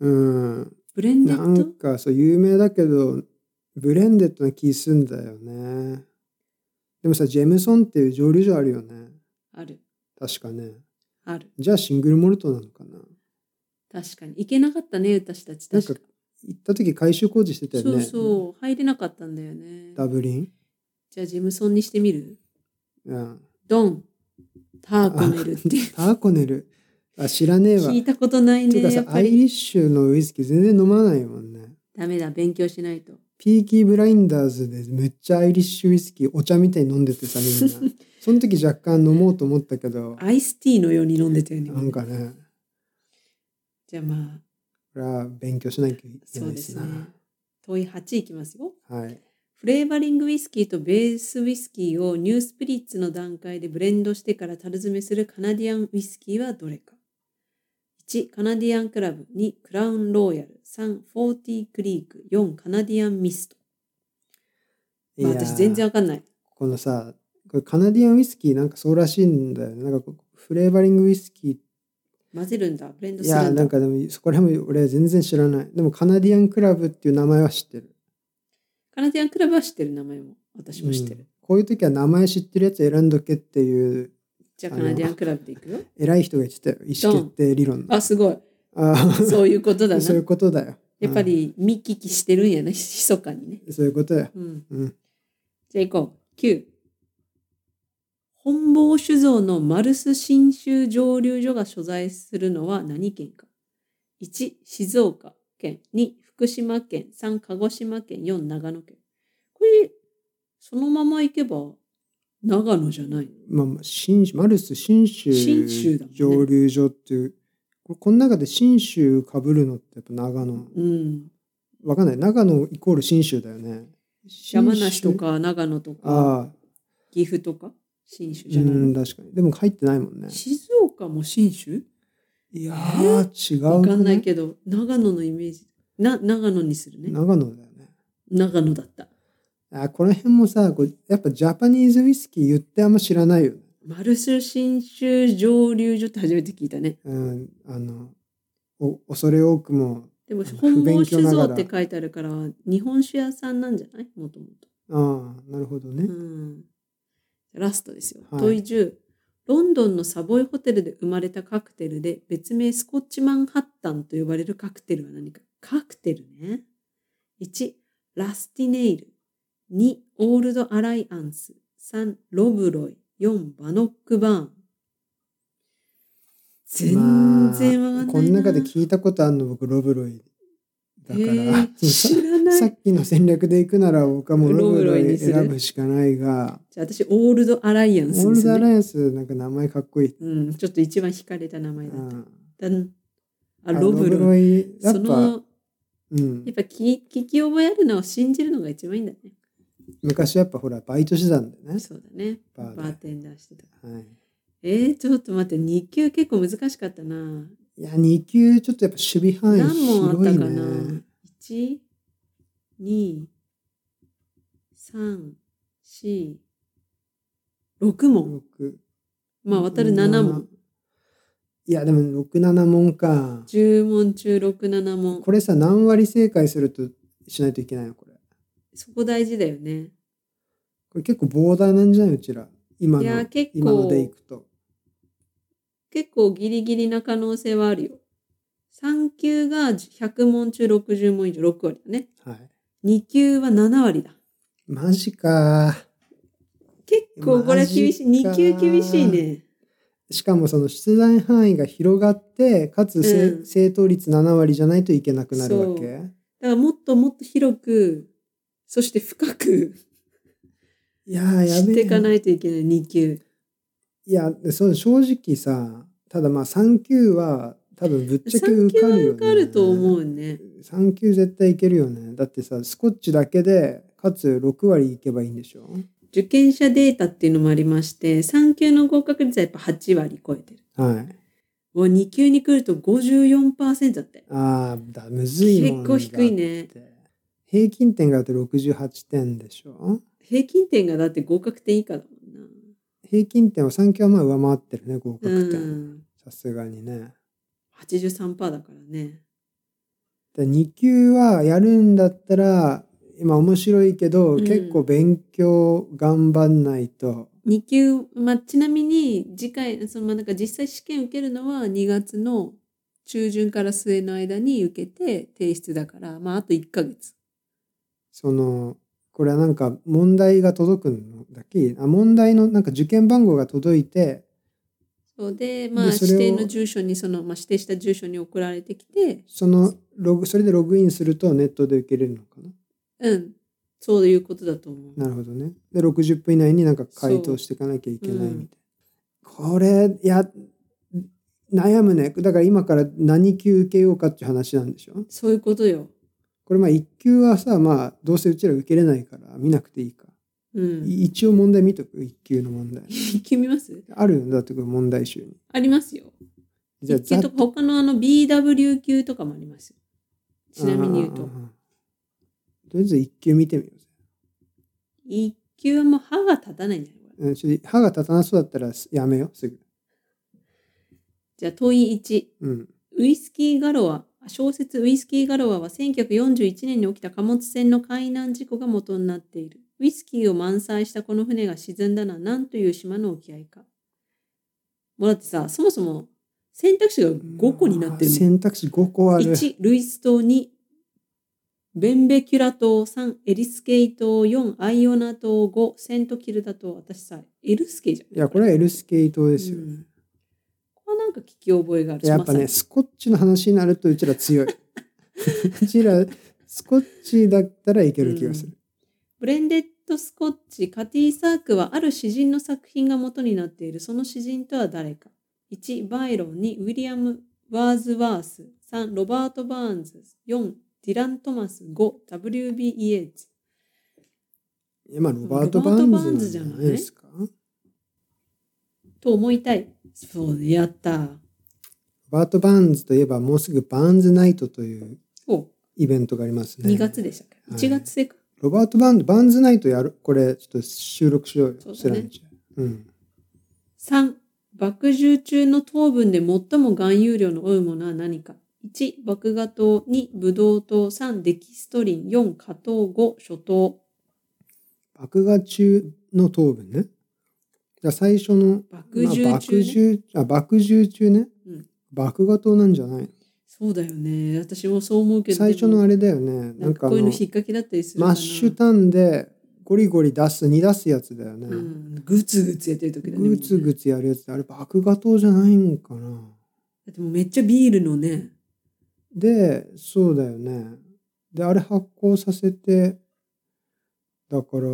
うん。
ブレンデ
な
ッド？
んかそう、有名だけど、ブレンデッドな気すんだよね。でもさ、ジェムソンっていう蒸留所あるよね。
ある
確かね。
ある
じゃあシングルモルトなのかな。
確かに行けなかったね私たち
なんか
確か
行った時改修工事してたよね。
そうそう入れなかったんだよね
ダブリン？
じゃあジェムソンにしてみる？
うん。
ドンターコネルって
ターコネル。あ、知らねえわ。
聞いたことないね
てかさ、アイリッシュのウイスキー全然飲まないもんね。
ダメだ勉強しないと
ピーキーブラインダーズでめっちゃアイリッシュウイスキーお茶みたいに飲んでてさ、みんな。(laughs) その時若干飲もうと思ったけど、
アイスティーのように飲んでたよね
なんかね、
じゃあまあ
これは勉強しなきゃいけ
そう
ないですな。
ですね問い8いきますよ
はい。
フレーバリングウイスキーとベースウイスキーをニュースプリッツの段階でブレンドしてから樽詰めするカナディアンウイスキーはどれか1カナディアンクラブ2クラウンローヤル3フォーティークリーク4カナディアンミスト。まあ私全然わかんない。
このさ、これカナディアンウイスキーなんかそうらしいんだよね。なんかフレーバリングウイスキー。
混ぜるんだ。ブレンド
いや、
するんだ。
なんかでも、そこら辺も俺全然知らない。でも、カナディアンクラブっていう名前は知ってる。
カナディアンクラブは知ってる名前も。私も知ってる、
うん。こういう時は名前知ってるやつ選んどけっていう、
じゃあカナディアンクラブでいくよ
偉い人が言ってたよ。意思決定理論。
あすごい
あー
そういうことだな
そういうことだよ。
やっぱり見聞きしてるんやね密かにね
うん。そういうことよ。
うん
うん。
じゃあ行こう。9。本坊酒造のマルス信州蒸留所が所在するのは何県か ?1、静岡県。2、福島県。3、鹿児島県。4、長野県。これ、そのまま行けば、長野じゃない
まあまあ、新州、マルス新州蒸留所っていう、ここの中で新州かぶるのってやっぱ長野。
うん。
わかんない。長野イコール新州だよね。
山梨と。か長野とか岐阜とか？信州
う
じゃないの？
ん、確かに。でも入ってないもんね。
静岡も信州？
いやー、違う
わかんない
ど。
けど、長野のイメージ。な、長野にするね。
長野だよね。
長野だった。
あこの辺もさこうやっぱジャパニーズウイスキー言ってあんま知らないよね。
マルス信州蒸留所って初めて聞いたね。
うん、あのお恐れ多くも
でも本坊酒造って書いてあるから日本酒屋さんなんじゃない？もともと。
ああなるほどね。
うん。ラストですよ。
はい
問い10。ロンドンのサボイホテルで生まれたカクテルで別名スコッチマンハッタンと呼ばれるカクテルは何かカクテルね。1、ラスティネイル。2、オールドアライアンス。3、ロブロイ。4、バノックバーン。全然わかんないな。
まあ、この中で聞いたことあるの僕ロブロイだか
へ
ら
ー知らない。(laughs)
さっきの戦略でいくなら僕はもうロブロ
ロブロイ
イ
に
選ぶしかないが
じゃあ私、オールドアライアン
オ
スね。
ールドアライアンスなんか名前かっこいい。
うん、ちょっと一番惹かれた名前だった。
うん
だんあ
あ
ロブロイ。
イやっぱ、
その、
うん
やっ、ぱ聞聞き覚えあるのを信じるのが一番いいんだね。
昔やっぱほらバイトしてたんだよね。
そうだね。
バー
テンダーしてた。
はい
えー、ちょっと待って、2級結構難しかったな。
いや、2級ちょっとやっぱ守備範囲
何問あった
広い
かな
ね。
?1、2、3、4、6問。
6
まあ、渡る7問。。
いや、でも6、7問か。
10問中6、7問。
これさ、何割正解するとしないといけないの？これ。
そこ大事だよね。
これ結構ボーダーなんじゃない？うちら。今
いや、
の、
結
今のでい
構、
くと。
結構ギリギリな可能性はあるよ。3級が100問中60問以上、6割だね。
はい。
2級は7割だ。
マジか。
結構これは厳しい。
マジか
2級厳しいね。
しかもその出題範囲が広がって、かつせ、
うん
正答率7割じゃないといけなくなるわけ。
だからもっともっと広く、そして深く
いやー、や
っていかないといけない2級。
いや、そう正直さ、ただまあ3級は多分ぶっちゃけ
3
受かるよね。
受かると思うね。
3級絶対いけるよね。だってさ、スコッチだけで、かつ6割いけばいいんでしょ？
受験者データっていうのもありまして、3級の合格率はやっぱ8割超えてる。
はい。
もう2級に来ると54%だって。
ああ、だ、むずいもん
結構低いね
平均点があと68点でしょ？
平均点がだって合格点以下だもんな。
平均点は3級はまあ上回ってるね、合
う
格点。
ん。
さすがにね。
83%だからね。
で2級はやるんだったら、今面白いけど、
うん
結構勉強頑張んないと、
2級、まあ、ちなみに次回、そのまあなんか実際試験受けるのは2月の中旬から末の間に受けて提出だから、まああと1ヶ月。
その、これはなんか問題が届くのだっけ？あ問題のなんか受験番号が届いて、
そうで、まあ指定の住所に、その、まあ指定した住所に送られてきて、
そのログ、それでログインするとネットで受けれるのかな？
うん、そういうことだと思う。
なるほどね。で、60分以内になんか回答していかなきゃいけないみたいな。これ、いや、悩むね。だから今から何級受けようかっていう話なんでしょ？
そういうことよ。
これまあ1級はさ、まあどうせうちら受けれないから見なくていいか。
うん。
い一応問題見とく、1級の問題。
一級見ます？
あるよね、だってこれ問題集に。
ありますよ。
じゃあ
一級とか他のあの BW 級とかもありますよ。ちなみに言うと。
とりあえず1級見てみようぜ。
一級はもう歯が立たないんじゃない？
うんちょ歯が立たなそうだったらやめよう、すぐ。
じゃあ問い1。
うん。
ウイスキーガロア、小説ウイスキーガロアは1941年に起きた貨物船の海難事故が元になっている。ウイスキーを満載したこの船が沈んだのは何という島の沖合か。もうだってさ、そもそも選択肢が5個になってる。
選択肢5個ある。
1、ルイス島2、ベンベキュラ島3、エリスケイ島4、アイオナ島5、セントキルダ島。私さ、エルスケイじゃん。
いや、これはエルスケイ島ですよね。
うんなんか聞き覚えがある。
やっぱね、スコッチの話になるとうちら強い。(laughs) うちら、スコッチだったらいける気がする。
ブレンデッド・スコッチ、カティ・サークはある詩人の作品が元になっている。その詩人とは誰か ?1、バイロン。2、ウィリアム・ワーズワース。3、ロバート・バーンズ。4、ディラン・トマス。5、W.B. イエーツ。
いや、まあ、ロバート・
ロバー
ンズ
じゃない
ですか。ロ
と思いたい。そう、やった。
バート・バーンズといえば、もうすぐバーンズ・ナイトという
お、
イベントがありますね。
2月でしたっけ、
はい
?1 月せか？
ロバート・バーンズ、バーンズ・ナイトやる。これ、ちょっと収録しようよ。
そうだね
うん。
3、爆汁中の糖分で最も含有量の多いものは何か ?1、麦芽糖。2、ブドウ糖。3、デキストリン。4、果糖。5、初糖。
麦芽中の糖分ね。じゃあ最初の、
爆汁中、ね
まあ、麦汁、あ、麦汁中ね。
うん
麦芽糖なんじゃない
そうだよね。私もそう思うけど。
最初のあ
れ、
れだよね。
なんかこういうの引っ掛けだったりする。
マッシュタンでゴリゴリ出す、煮出すやつだよね。
うん。グツグツやってる時だね。
グツグツやるやつあれ麦芽糖じゃないんかな。
だってもうめっちゃビールのね。
で、そうだよね。で、あれ発酵させて、だから、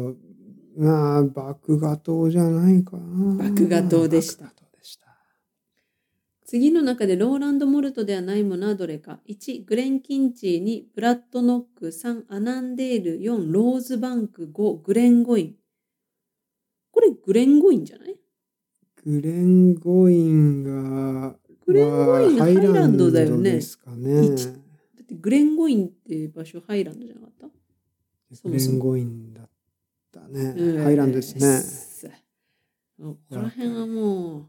まあ、麦芽糖じゃないかな。
麦芽糖でした。次の中でローランド・モルトではないものはどれか ?1、グレン・キンチー2、ブラッド・ノック3、アナンデール4、ローズ・バンク5、グレン・ゴイン。これグレン・ゴインじゃない？
グレンゴインが、
グレンゴイン
は
ハイランドだよね
ですかね。
一だってグレン・ゴインっていう場所ハイランドじゃなかった？
グレンゴインだったね。
うん
ハイランドですね。
ここら辺はもう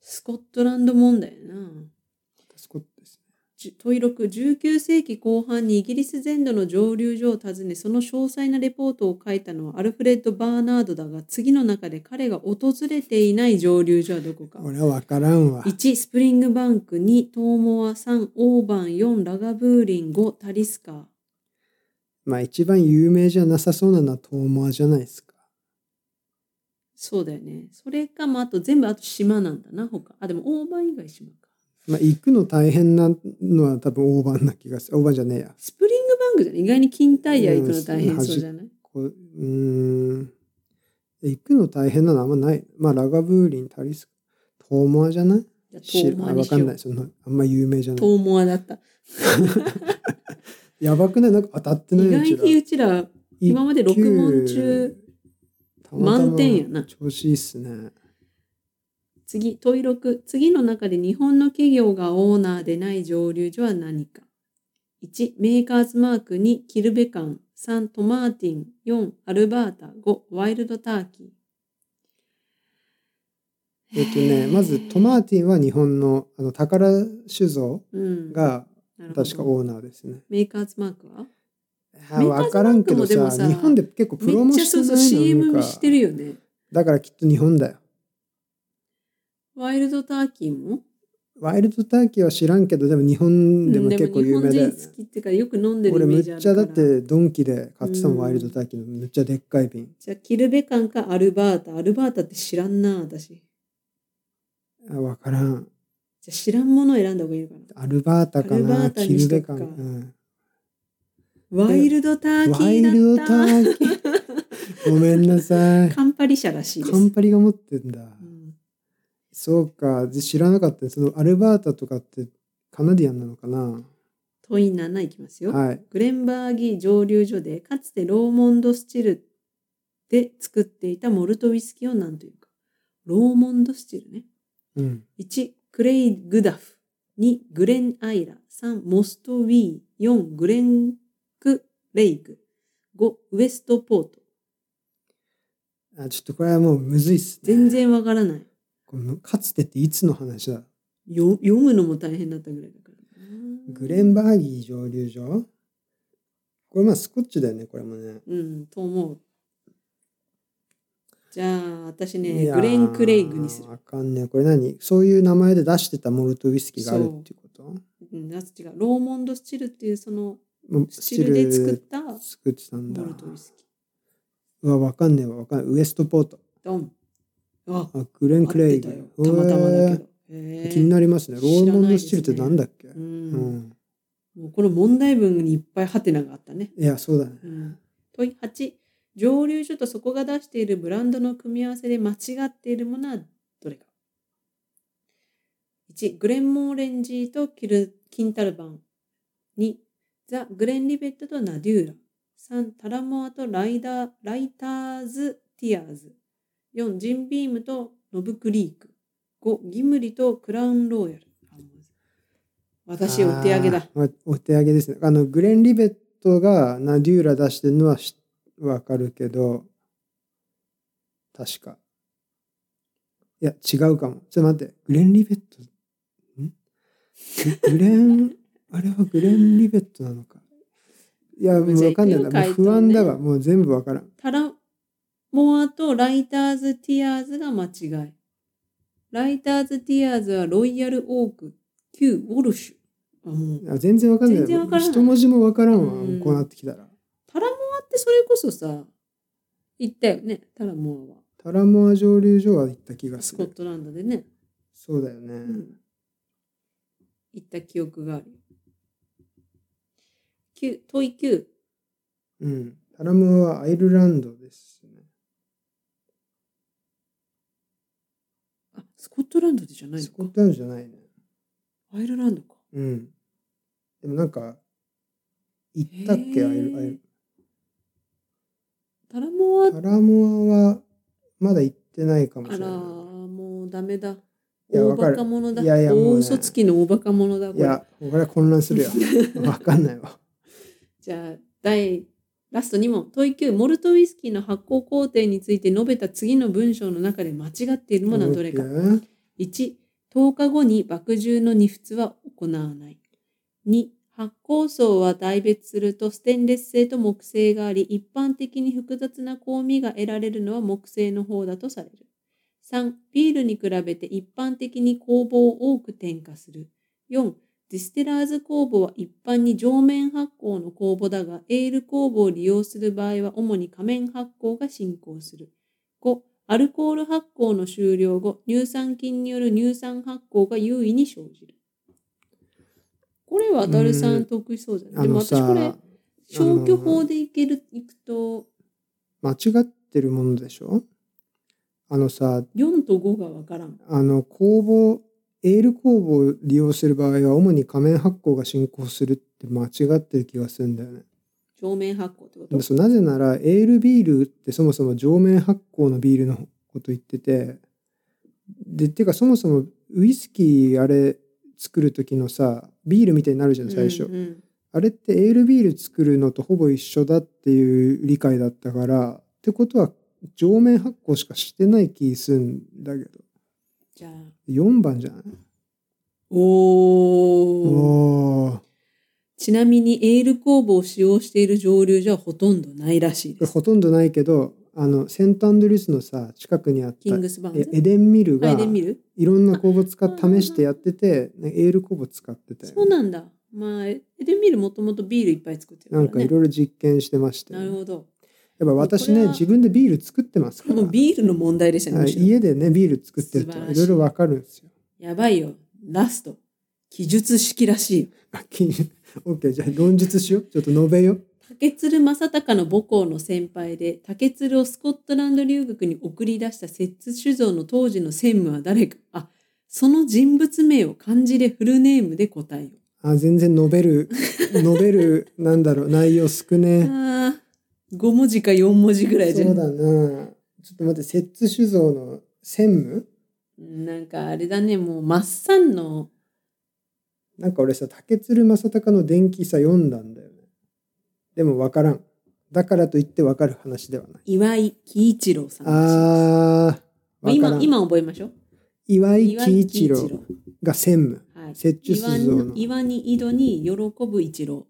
スコットランド問題やな。
スコットですね。
じ問い6 19世紀後半にイギリス全土の蒸留所を訪ねその詳細なレポートを書いたのはアルフレッド・バーナードだが次の中で彼が訪れていない蒸留所はどこか
俺は分からんわ。
1スプリングバンク2トーモア3オーバン4ラガブーリン5タリスカー
まあ一番有名じゃなさそうなのはトーモアじゃないですか。
そうだよねそれかまああと全部あと島なんだな他あでもオーバン以外島か
まあ行くの大変なのは多分大判な気がする。大判じゃねえや。
スプリングバンクじゃない？意外に近代ヤ行くの大変そうじゃない？
こうん。行くの大変なのあんまない。まあラガブーリン、タリストーモアじゃない？
ト
知
ーモア
らわかんない。
にしよう。
その、あんま有名じゃない。
トーモアだった。
やばくないなんか当たってない
意外にうちら今まで六問中満点やな
調子いいっすね。
次、問い6。次の中で日本の企業がオーナーでない蒸留所は何か ?1、メーカーズマーク2、キルベカン3、トマーティン4、アルバータ5、ワイルドターキー。
えっとね、まずトマーティンは日本のあの宝酒造
うん、
が確かオーナーですね。
メーカーズマークは？
わからんけど
さ
さ、日本で結構プ
め
ロモ
っちゃそうそう
して
るよね。
だからきっと日本だよ。
ワイルドターキーも？
ワイルドターキーは知らんけど、でも日本でも結構有名だよ
好きっていうかよく飲んでるイ
俺
メージある
むっちゃだってドンキで買ってたもん、
うん
ワイルドターキーのむっちゃでっかい瓶。
じゃあキルベカンかアルバータ。アルバータって知らんな、私。
あわからん。
じゃあ知らんものを選んだ方がいいのかな。
アルバータかな、キルベカン。うん
ワイルドターキ
ワイルドタ
ー
キー。ごめんなさい。
カンパリ社らしいです。
カンパリが持ってんだ。
うん
そうか。で知らなかった。そのアルバータとかってカナディアンなのかな
問い7いきますよ。
はい。
グレンバーギー蒸留所でかつてローモンドスチルで作っていたモルトウイスキーを何というか。ローモンドスチルね。
うん。
1、クレイ・グダフ。2、グレン・アイラ。3、モスト・ウィー。4、グレンク・レイク。5、ウエスト・ポート。
あ、ちょっとこれはもうむずいっすね。
全然わからない。
このかつてっていつの話だ？
よ読むのも大変だったぐらいだからな。
グレンバーギー蒸留所これまあスコッチだよね、これもね。
うん、と思う。じゃあ、私
い
ね、グレン・クレイグにする。
わかんねえ。これ何？そういう名前で出してたモルトウイスキーがあるっていうこと？
うん、違う。ローモンド・スチルっていうそのスチルで作ったモ
作ってたんだ。
ルトウイスキー。
うわ、わかんねえわ。わかんない。ウエストポート。
ドン。あ、
あ、グレン・クレイ
合ってたまたまだけど。へー
気になりますね。ローモンドスチルってなんだっけ、
う。
うんん。
もうこの問題文にいっぱいハテナがあったね。
いや、そうだね。
うん。問い8。蒸留所とそこが出しているブランドの組み合わせで間違っているものはどれか ?1、グレンモーレンジーとキルキンタルバン。2、ザ・グレンリベットとナデューラ。3、タラモアとライダーライターズ・ティアーズ。4、ジンビームとノブクリーク。5、ギムリとクラウンローヤル。私、お手上げだ。
お手上げですね。あの、グレン・リベットがナデューラ出してるのはしわかるけど、確か。いや、違うかも。ちょっと待って。グレン・リベット、ん？ググレン、(laughs) あれはグレン・リベットなのか。いや、もうわかんないな。もう不安だわ。もう全部わからん。
タラモアとライターズ・ティアーズが間違い。ライターズ・ティアーズはロイヤル・オーク、旧ウォルシュ。あ
全然わかんない。
全然わからない
一文字もわからんわ。こうなってきたら。
ってそれこそさ、言ったよね、タラモアは。
タラモア蒸留所は行った気がする。
スコットランドでね。
そうだよね。
うん。行った記憶があるよ。9問い9。
うん。タラモアはアイルランドですね。
あ、スコットランドでじゃない
スコッ。トランドじゃないね。
アイルランドか。
うん。でもなんか、行ったっけ？
へー
アイルアイル
タラモア、
タラモアはまだ行ってないかもし
あら、
れな
もうダメだ。大バカ者だ。
いやいやもうね
大嘘つきの大バカ者だ。こ
い。や、これは混乱するよ。(laughs) わかんないわ。
じゃあ、第、ラスト2問。問い9、モルトウイスキーの発酵工程について述べた次の文章の中で間違っているものはどれか。
OK
1、10日後に麦汁の煮沸は行わない。2、発酵層は大別するとステンレス製と木製があり、一般的に複雑な香味が得られるのは木製の方だとされる。3、ビールに比べて一般的に酵母を多く添加する。4、ディステラーズ酵母は一般に上面発酵の酵母だが、エール酵母を利用する場合は主に下面発酵が進行する。5、アルコール発酵の終了後、乳酸菌による乳酸発酵が優位に生じる。これはダルさん得意そうじゃない、でも私これ、消去法でいける、いくと、
間違ってるものでしょ？あのさ、
4と5がわからん。
あの酵母エール酵母を利用する場合は主に仮面発酵が進行するって間違ってる気がするんだよね。
上面発酵ってこと？
でそうなぜならエールビールってそもそも上面発酵のビールのこと言ってて。でっていうかそもそもウイスキーあれ作る時のさビールみたいになるじゃん最初、
うん。うん
あれってエールビール作るのとほぼ一緒だっていう理解だったからってことは上面発酵しかしてない気するんだけど。
じゃあ、
4番じゃない？
おー。
おー。
ちなみにエール酵母を使用している蒸留所はほとんどないらしいです。
ほとんどないけどあのセントアンドリュースのさ近くにあった
キングスバーンズ？
えエデンミルが
あエデンミル？
いろんな酵母使って試してやっててねエール酵母使ってたよね
そうなんだ。まあ、エデンミルもともとビールいっぱい作ってるから、ね。
なんかいろいろ実験してましたよね
なるほど。
やっぱ私ね自分でビール作ってますから
もうビールの問題でしたね。
家でねビール作ってると
い
いろいろわかるんですよ
やばいよ。ラスト。記述式らしいよ。
あき OK じゃあ論述しようちょっと述べよう
竹鶴正隆の母校の先輩で竹鶴をスコットランド留学に送り出した摂津酒造の当時の専務は誰か。あその人物名を漢字でフルネームで答えよ
あ全然述べる (laughs) 述べるなんだろう内容少
う
ね
あー5文字か4文字ぐらいじゃ
そうんだな。ちょっと待って摂津酒造の専務？
なんかあれだねもうマッサンの。
なんか俺さ竹鶴正隆の伝記さ読んだんだよ。ねでもわからん。だからといってわかる話ではない。
岩井喜一郎さん
あーわからん。
今今覚えましょう。
岩井
岩
喜一郎。が専務。
はい、
摂津酒造の。
岩に井戸に喜ぶ一郎。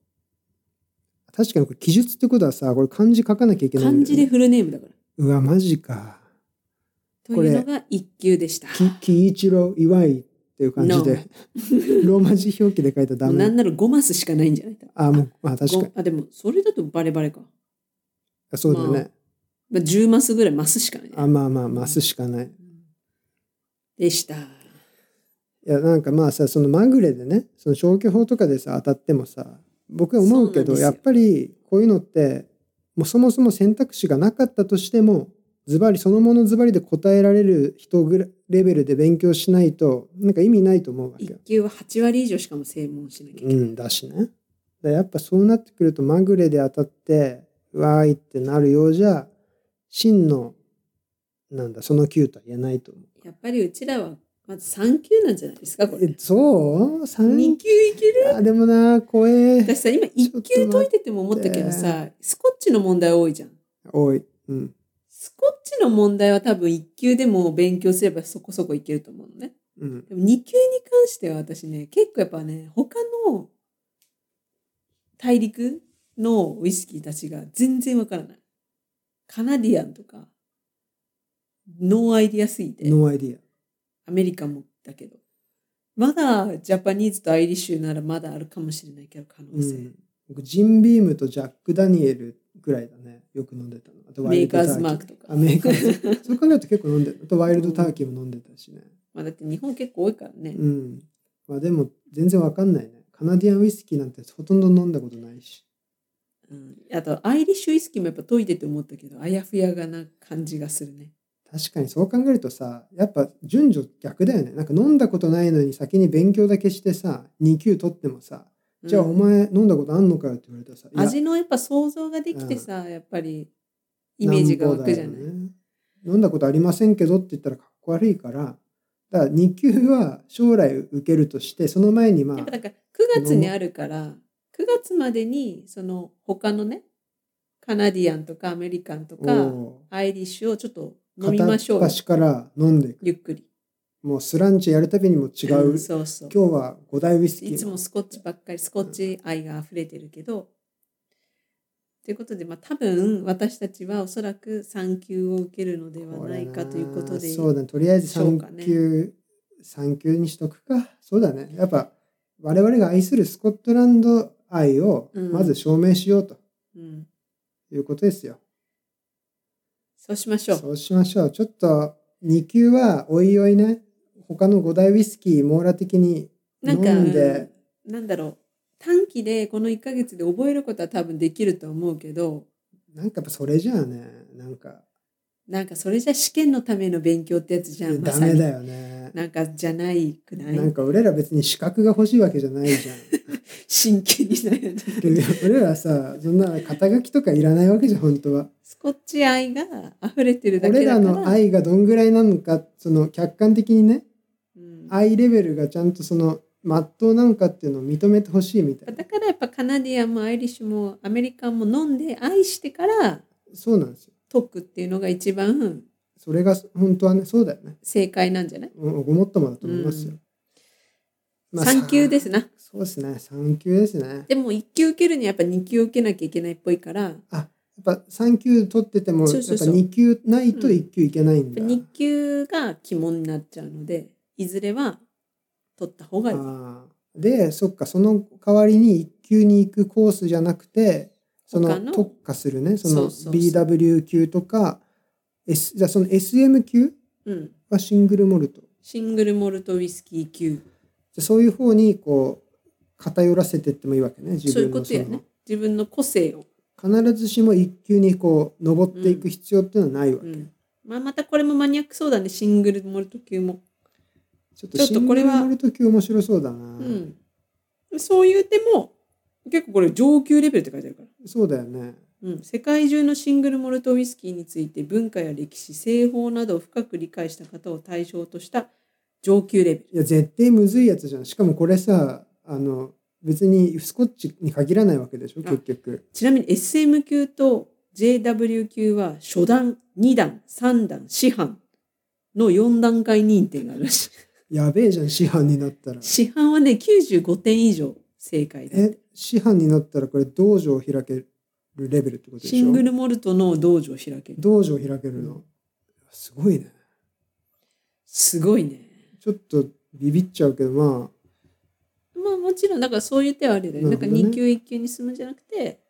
確かにこれ記述ってことはさこれ漢字書かなきゃいけないね。
漢字でフルネームだから。
うわマジか。
というのが一級でした。
き喜一郎岩井っていう感じで。ローマ。(laughs) 字表記で書いたらダメ。
なんなら5マスしかないんじゃない？
あもうまあ確かに。
ごあでもそれだとバレバレか、
あそうだよね、
まあ、10マスぐらいマスしかない、ね、
あまあまあマスしかない。
でした。
いやなんかまあさそのまぐれでねその消去法とかでさ当たってもさ僕は思うけどやっぱりこういうのってもうそもそも選択肢がなかったとしてもズバリそのものズバリで答えられる人ぐらレベルで勉強しないとなんか意味ないと思うわけよ
1。級は8割以上しかも正問しなきゃいけない、
うんだしね。だやっぱそうなってくるとまぐれで当たってうわーいってなるようじゃ真のなんだその級とは言えないと思う。
やっぱりうちらはまず3級なんじゃないですかこれ
えそう
？2
三
級？いける？
あでもな怖え
私さ今1級解いてても思ったけどさスコッチの問題多いじゃん
多い。うん。
スコッチの問題は多分1級でも勉強すればそこそこいけると思うのね
うん。
でも2級に関しては私ね結構やっぱね他の大陸のウイスキーたちが全然わからないカナディアンとか no idea すぎて
no idea ア
メリカンもだけどまだジャパニーズとアイリッシュならまだあるかもしれないけど可
ア。
能性、
うん。僕ジンビームとジャック・ダニエルぐらいだね。よく飲んでたの。あとワイルドターキ
メーカーズマークとか
あ、メーカーズ。そう考えると結構飲んでる。あとワイルドターキーも飲んでたしね。
まあ、だって日本結構多いからね、
うん。まあでも全然わかんないね。カナディアンウイスキーなんてほとんど飲んだことないし。
うんあとアイリッシュウイスキーもやっぱ解いてて思ったけどあやふやがな感じがするね
確かにそう考えるとさ、やっぱ順序逆だよね。なんか飲んだことないのに先に勉強だけしてさ、2級取ってもさ、じゃあ
うん
お前飲んだことあんのかよって言われたらさ、
味のやっぱ想像ができてさ、やっぱりイメージが湧くじゃない、
ね。飲んだことありませんけどって言ったらかっこ悪いから、だから2級は将来受けるとして、その前にまあ
やっぱ、だから9月にあるから9月までにその他のねカナディアンとかアメリカンとか
お
アイリッシュをちょっと
う
飲みましょうよ。
片っ端から飲んで。
ゆっくり
もうスランチやるたびにも違う。
んそうそう
今日は5大ウイスキーの。
いつもスコッチばっかりスコッチ愛が溢れてるけど、ということで、まあ、多分私たちはおそらく3級を受けるのではないかということで
そうだね。とりあえず3
しょうかね
級、3級にしとくか。そうだね。やっぱ我々が愛するスコットランド愛を
うん
まず証明しようと
うん、
いうことですよ。
そうしましょう。
そうしましょう。ちょっと2級はおいおいね、他の5大ウイスキー網羅的に飲
なん
で、
うんなんだろう短期でこの1ヶ月で覚えることは多分できると思うけど
なんかやっぱそれじゃあね、なんか
なんかそれじゃ試験のための勉強ってやつじゃん。ま
ダメだよね。
なんかじゃないくない？
なんか俺ら別に資格が欲しいわけじゃないじゃん。(laughs)
真剣に悩んでる。(laughs)
俺らさ、そんな肩書きとかいらないわけじゃん、本当は。
スコッチ愛が溢れてるだけ
俺
だから。
らの愛がどんぐらいなのか、その客観的にね、
うん
愛レベルがちゃんとその、まっとうなんかっていうのを認めてほしいみたいな。
だからやっぱカナディアンもアイリッシュもアメリカンも飲んで愛してから
そうなんですよ。
解くっていうのが一番
それが本当はね、そうだよね。
正解なんじゃない？
うんごもっともだと思いますよ。まあ
3級ですな。
そうですね、3級ですね。
でも1級受けるにはやっぱ2級受けなきゃいけないっぽいから、
あ、やっぱ3級取ってても、やっぱ
そうそうそう
2級ないと1級いけないんだ。
ぱ2級が肝になっちゃうので、いずれは取った方がいい。
で、そっか、その代わりに1級に行くコースじゃなくて、その特化するね、その BW 級とか、S、じゃあその SM 級
うん。
はシングルモルト。
シングルモルトウイスキー級。
じゃあそういう方にこう、偏らせてってもいいわけね、自
そういうことやね。自分の個性を。
必ずしも1級にこう、登っていく必要っていうのはないわけ。
うん。まあまたこれもマニアックそうだね、シングルモルト級も。
ちょっと
これは
モルト級面白そうだな。
うん。そう言うても、結構これ上級レベルって書いてあるから。
そうだよね。
うん、世界中のシングルモルトウイスキーについて文化や歴史製法などを深く理解した方を対象とした上級レベル
いや、絶対むずいやつじゃん。しかもこれさ、あの、別にスコッチに限らないわけでしょ、
あ
結局。
ちなみに SM 級と JW 級は初段2段3段師範の4段階認定があるらしい
やべえじゃん、師範になったら。
師範はね95点以上正解だ
え、師範になったらこれ道場を開けるレベルってことでしょ？
シングルモルトの道場を開ける
道場を開けるの。すごいね。
すごいね
ちょっとビビっちゃうけど、ま
まあもちろんだからそういう手はあるよねなんか
なるほどね
2級1級に進むんじゃなくて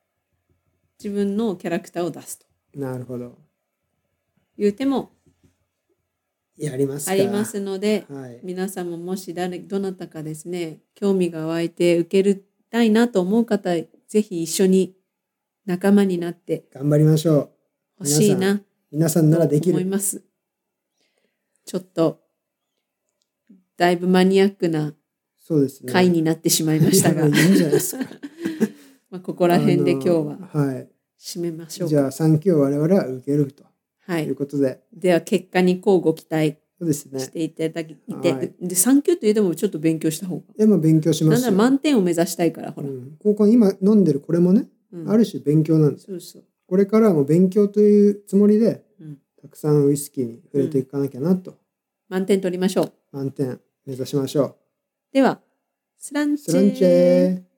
自分のキャラクターを出すと
あ、なるほど。
いう手も。ありますので
はい。
皆さんももし誰どなたかですね興味が湧いて受けたいなと思う方ぜひ一緒に仲間になって
頑張りましょう。
ほしいな
皆さんならできる。
と思いますちょっとだいぶマニアックな。回になってしまいましたが、
いやいいんじゃないですか。(laughs)
まあここら辺で今日は。締めましょう
じゃあ3級を我々は受けると
はい。い。う
ことで、
では結果にこうご期待
そうですね。
していただいて、
はい。
で3級といえどもちょっと勉強した方が
いや、まあ勉強しますよ。
なんなら満点を目指したいからほら、
うん、ここ今飲んでるこれもね、
うん。
ある種勉強なんです。
そうそう。
これからはもう勉強というつもりで、
うん。
たくさんウイスキーに触れていかなきゃなと、
満点取りましょう。
満点目指しましょ
ではスラン
う。
チ
スランチェー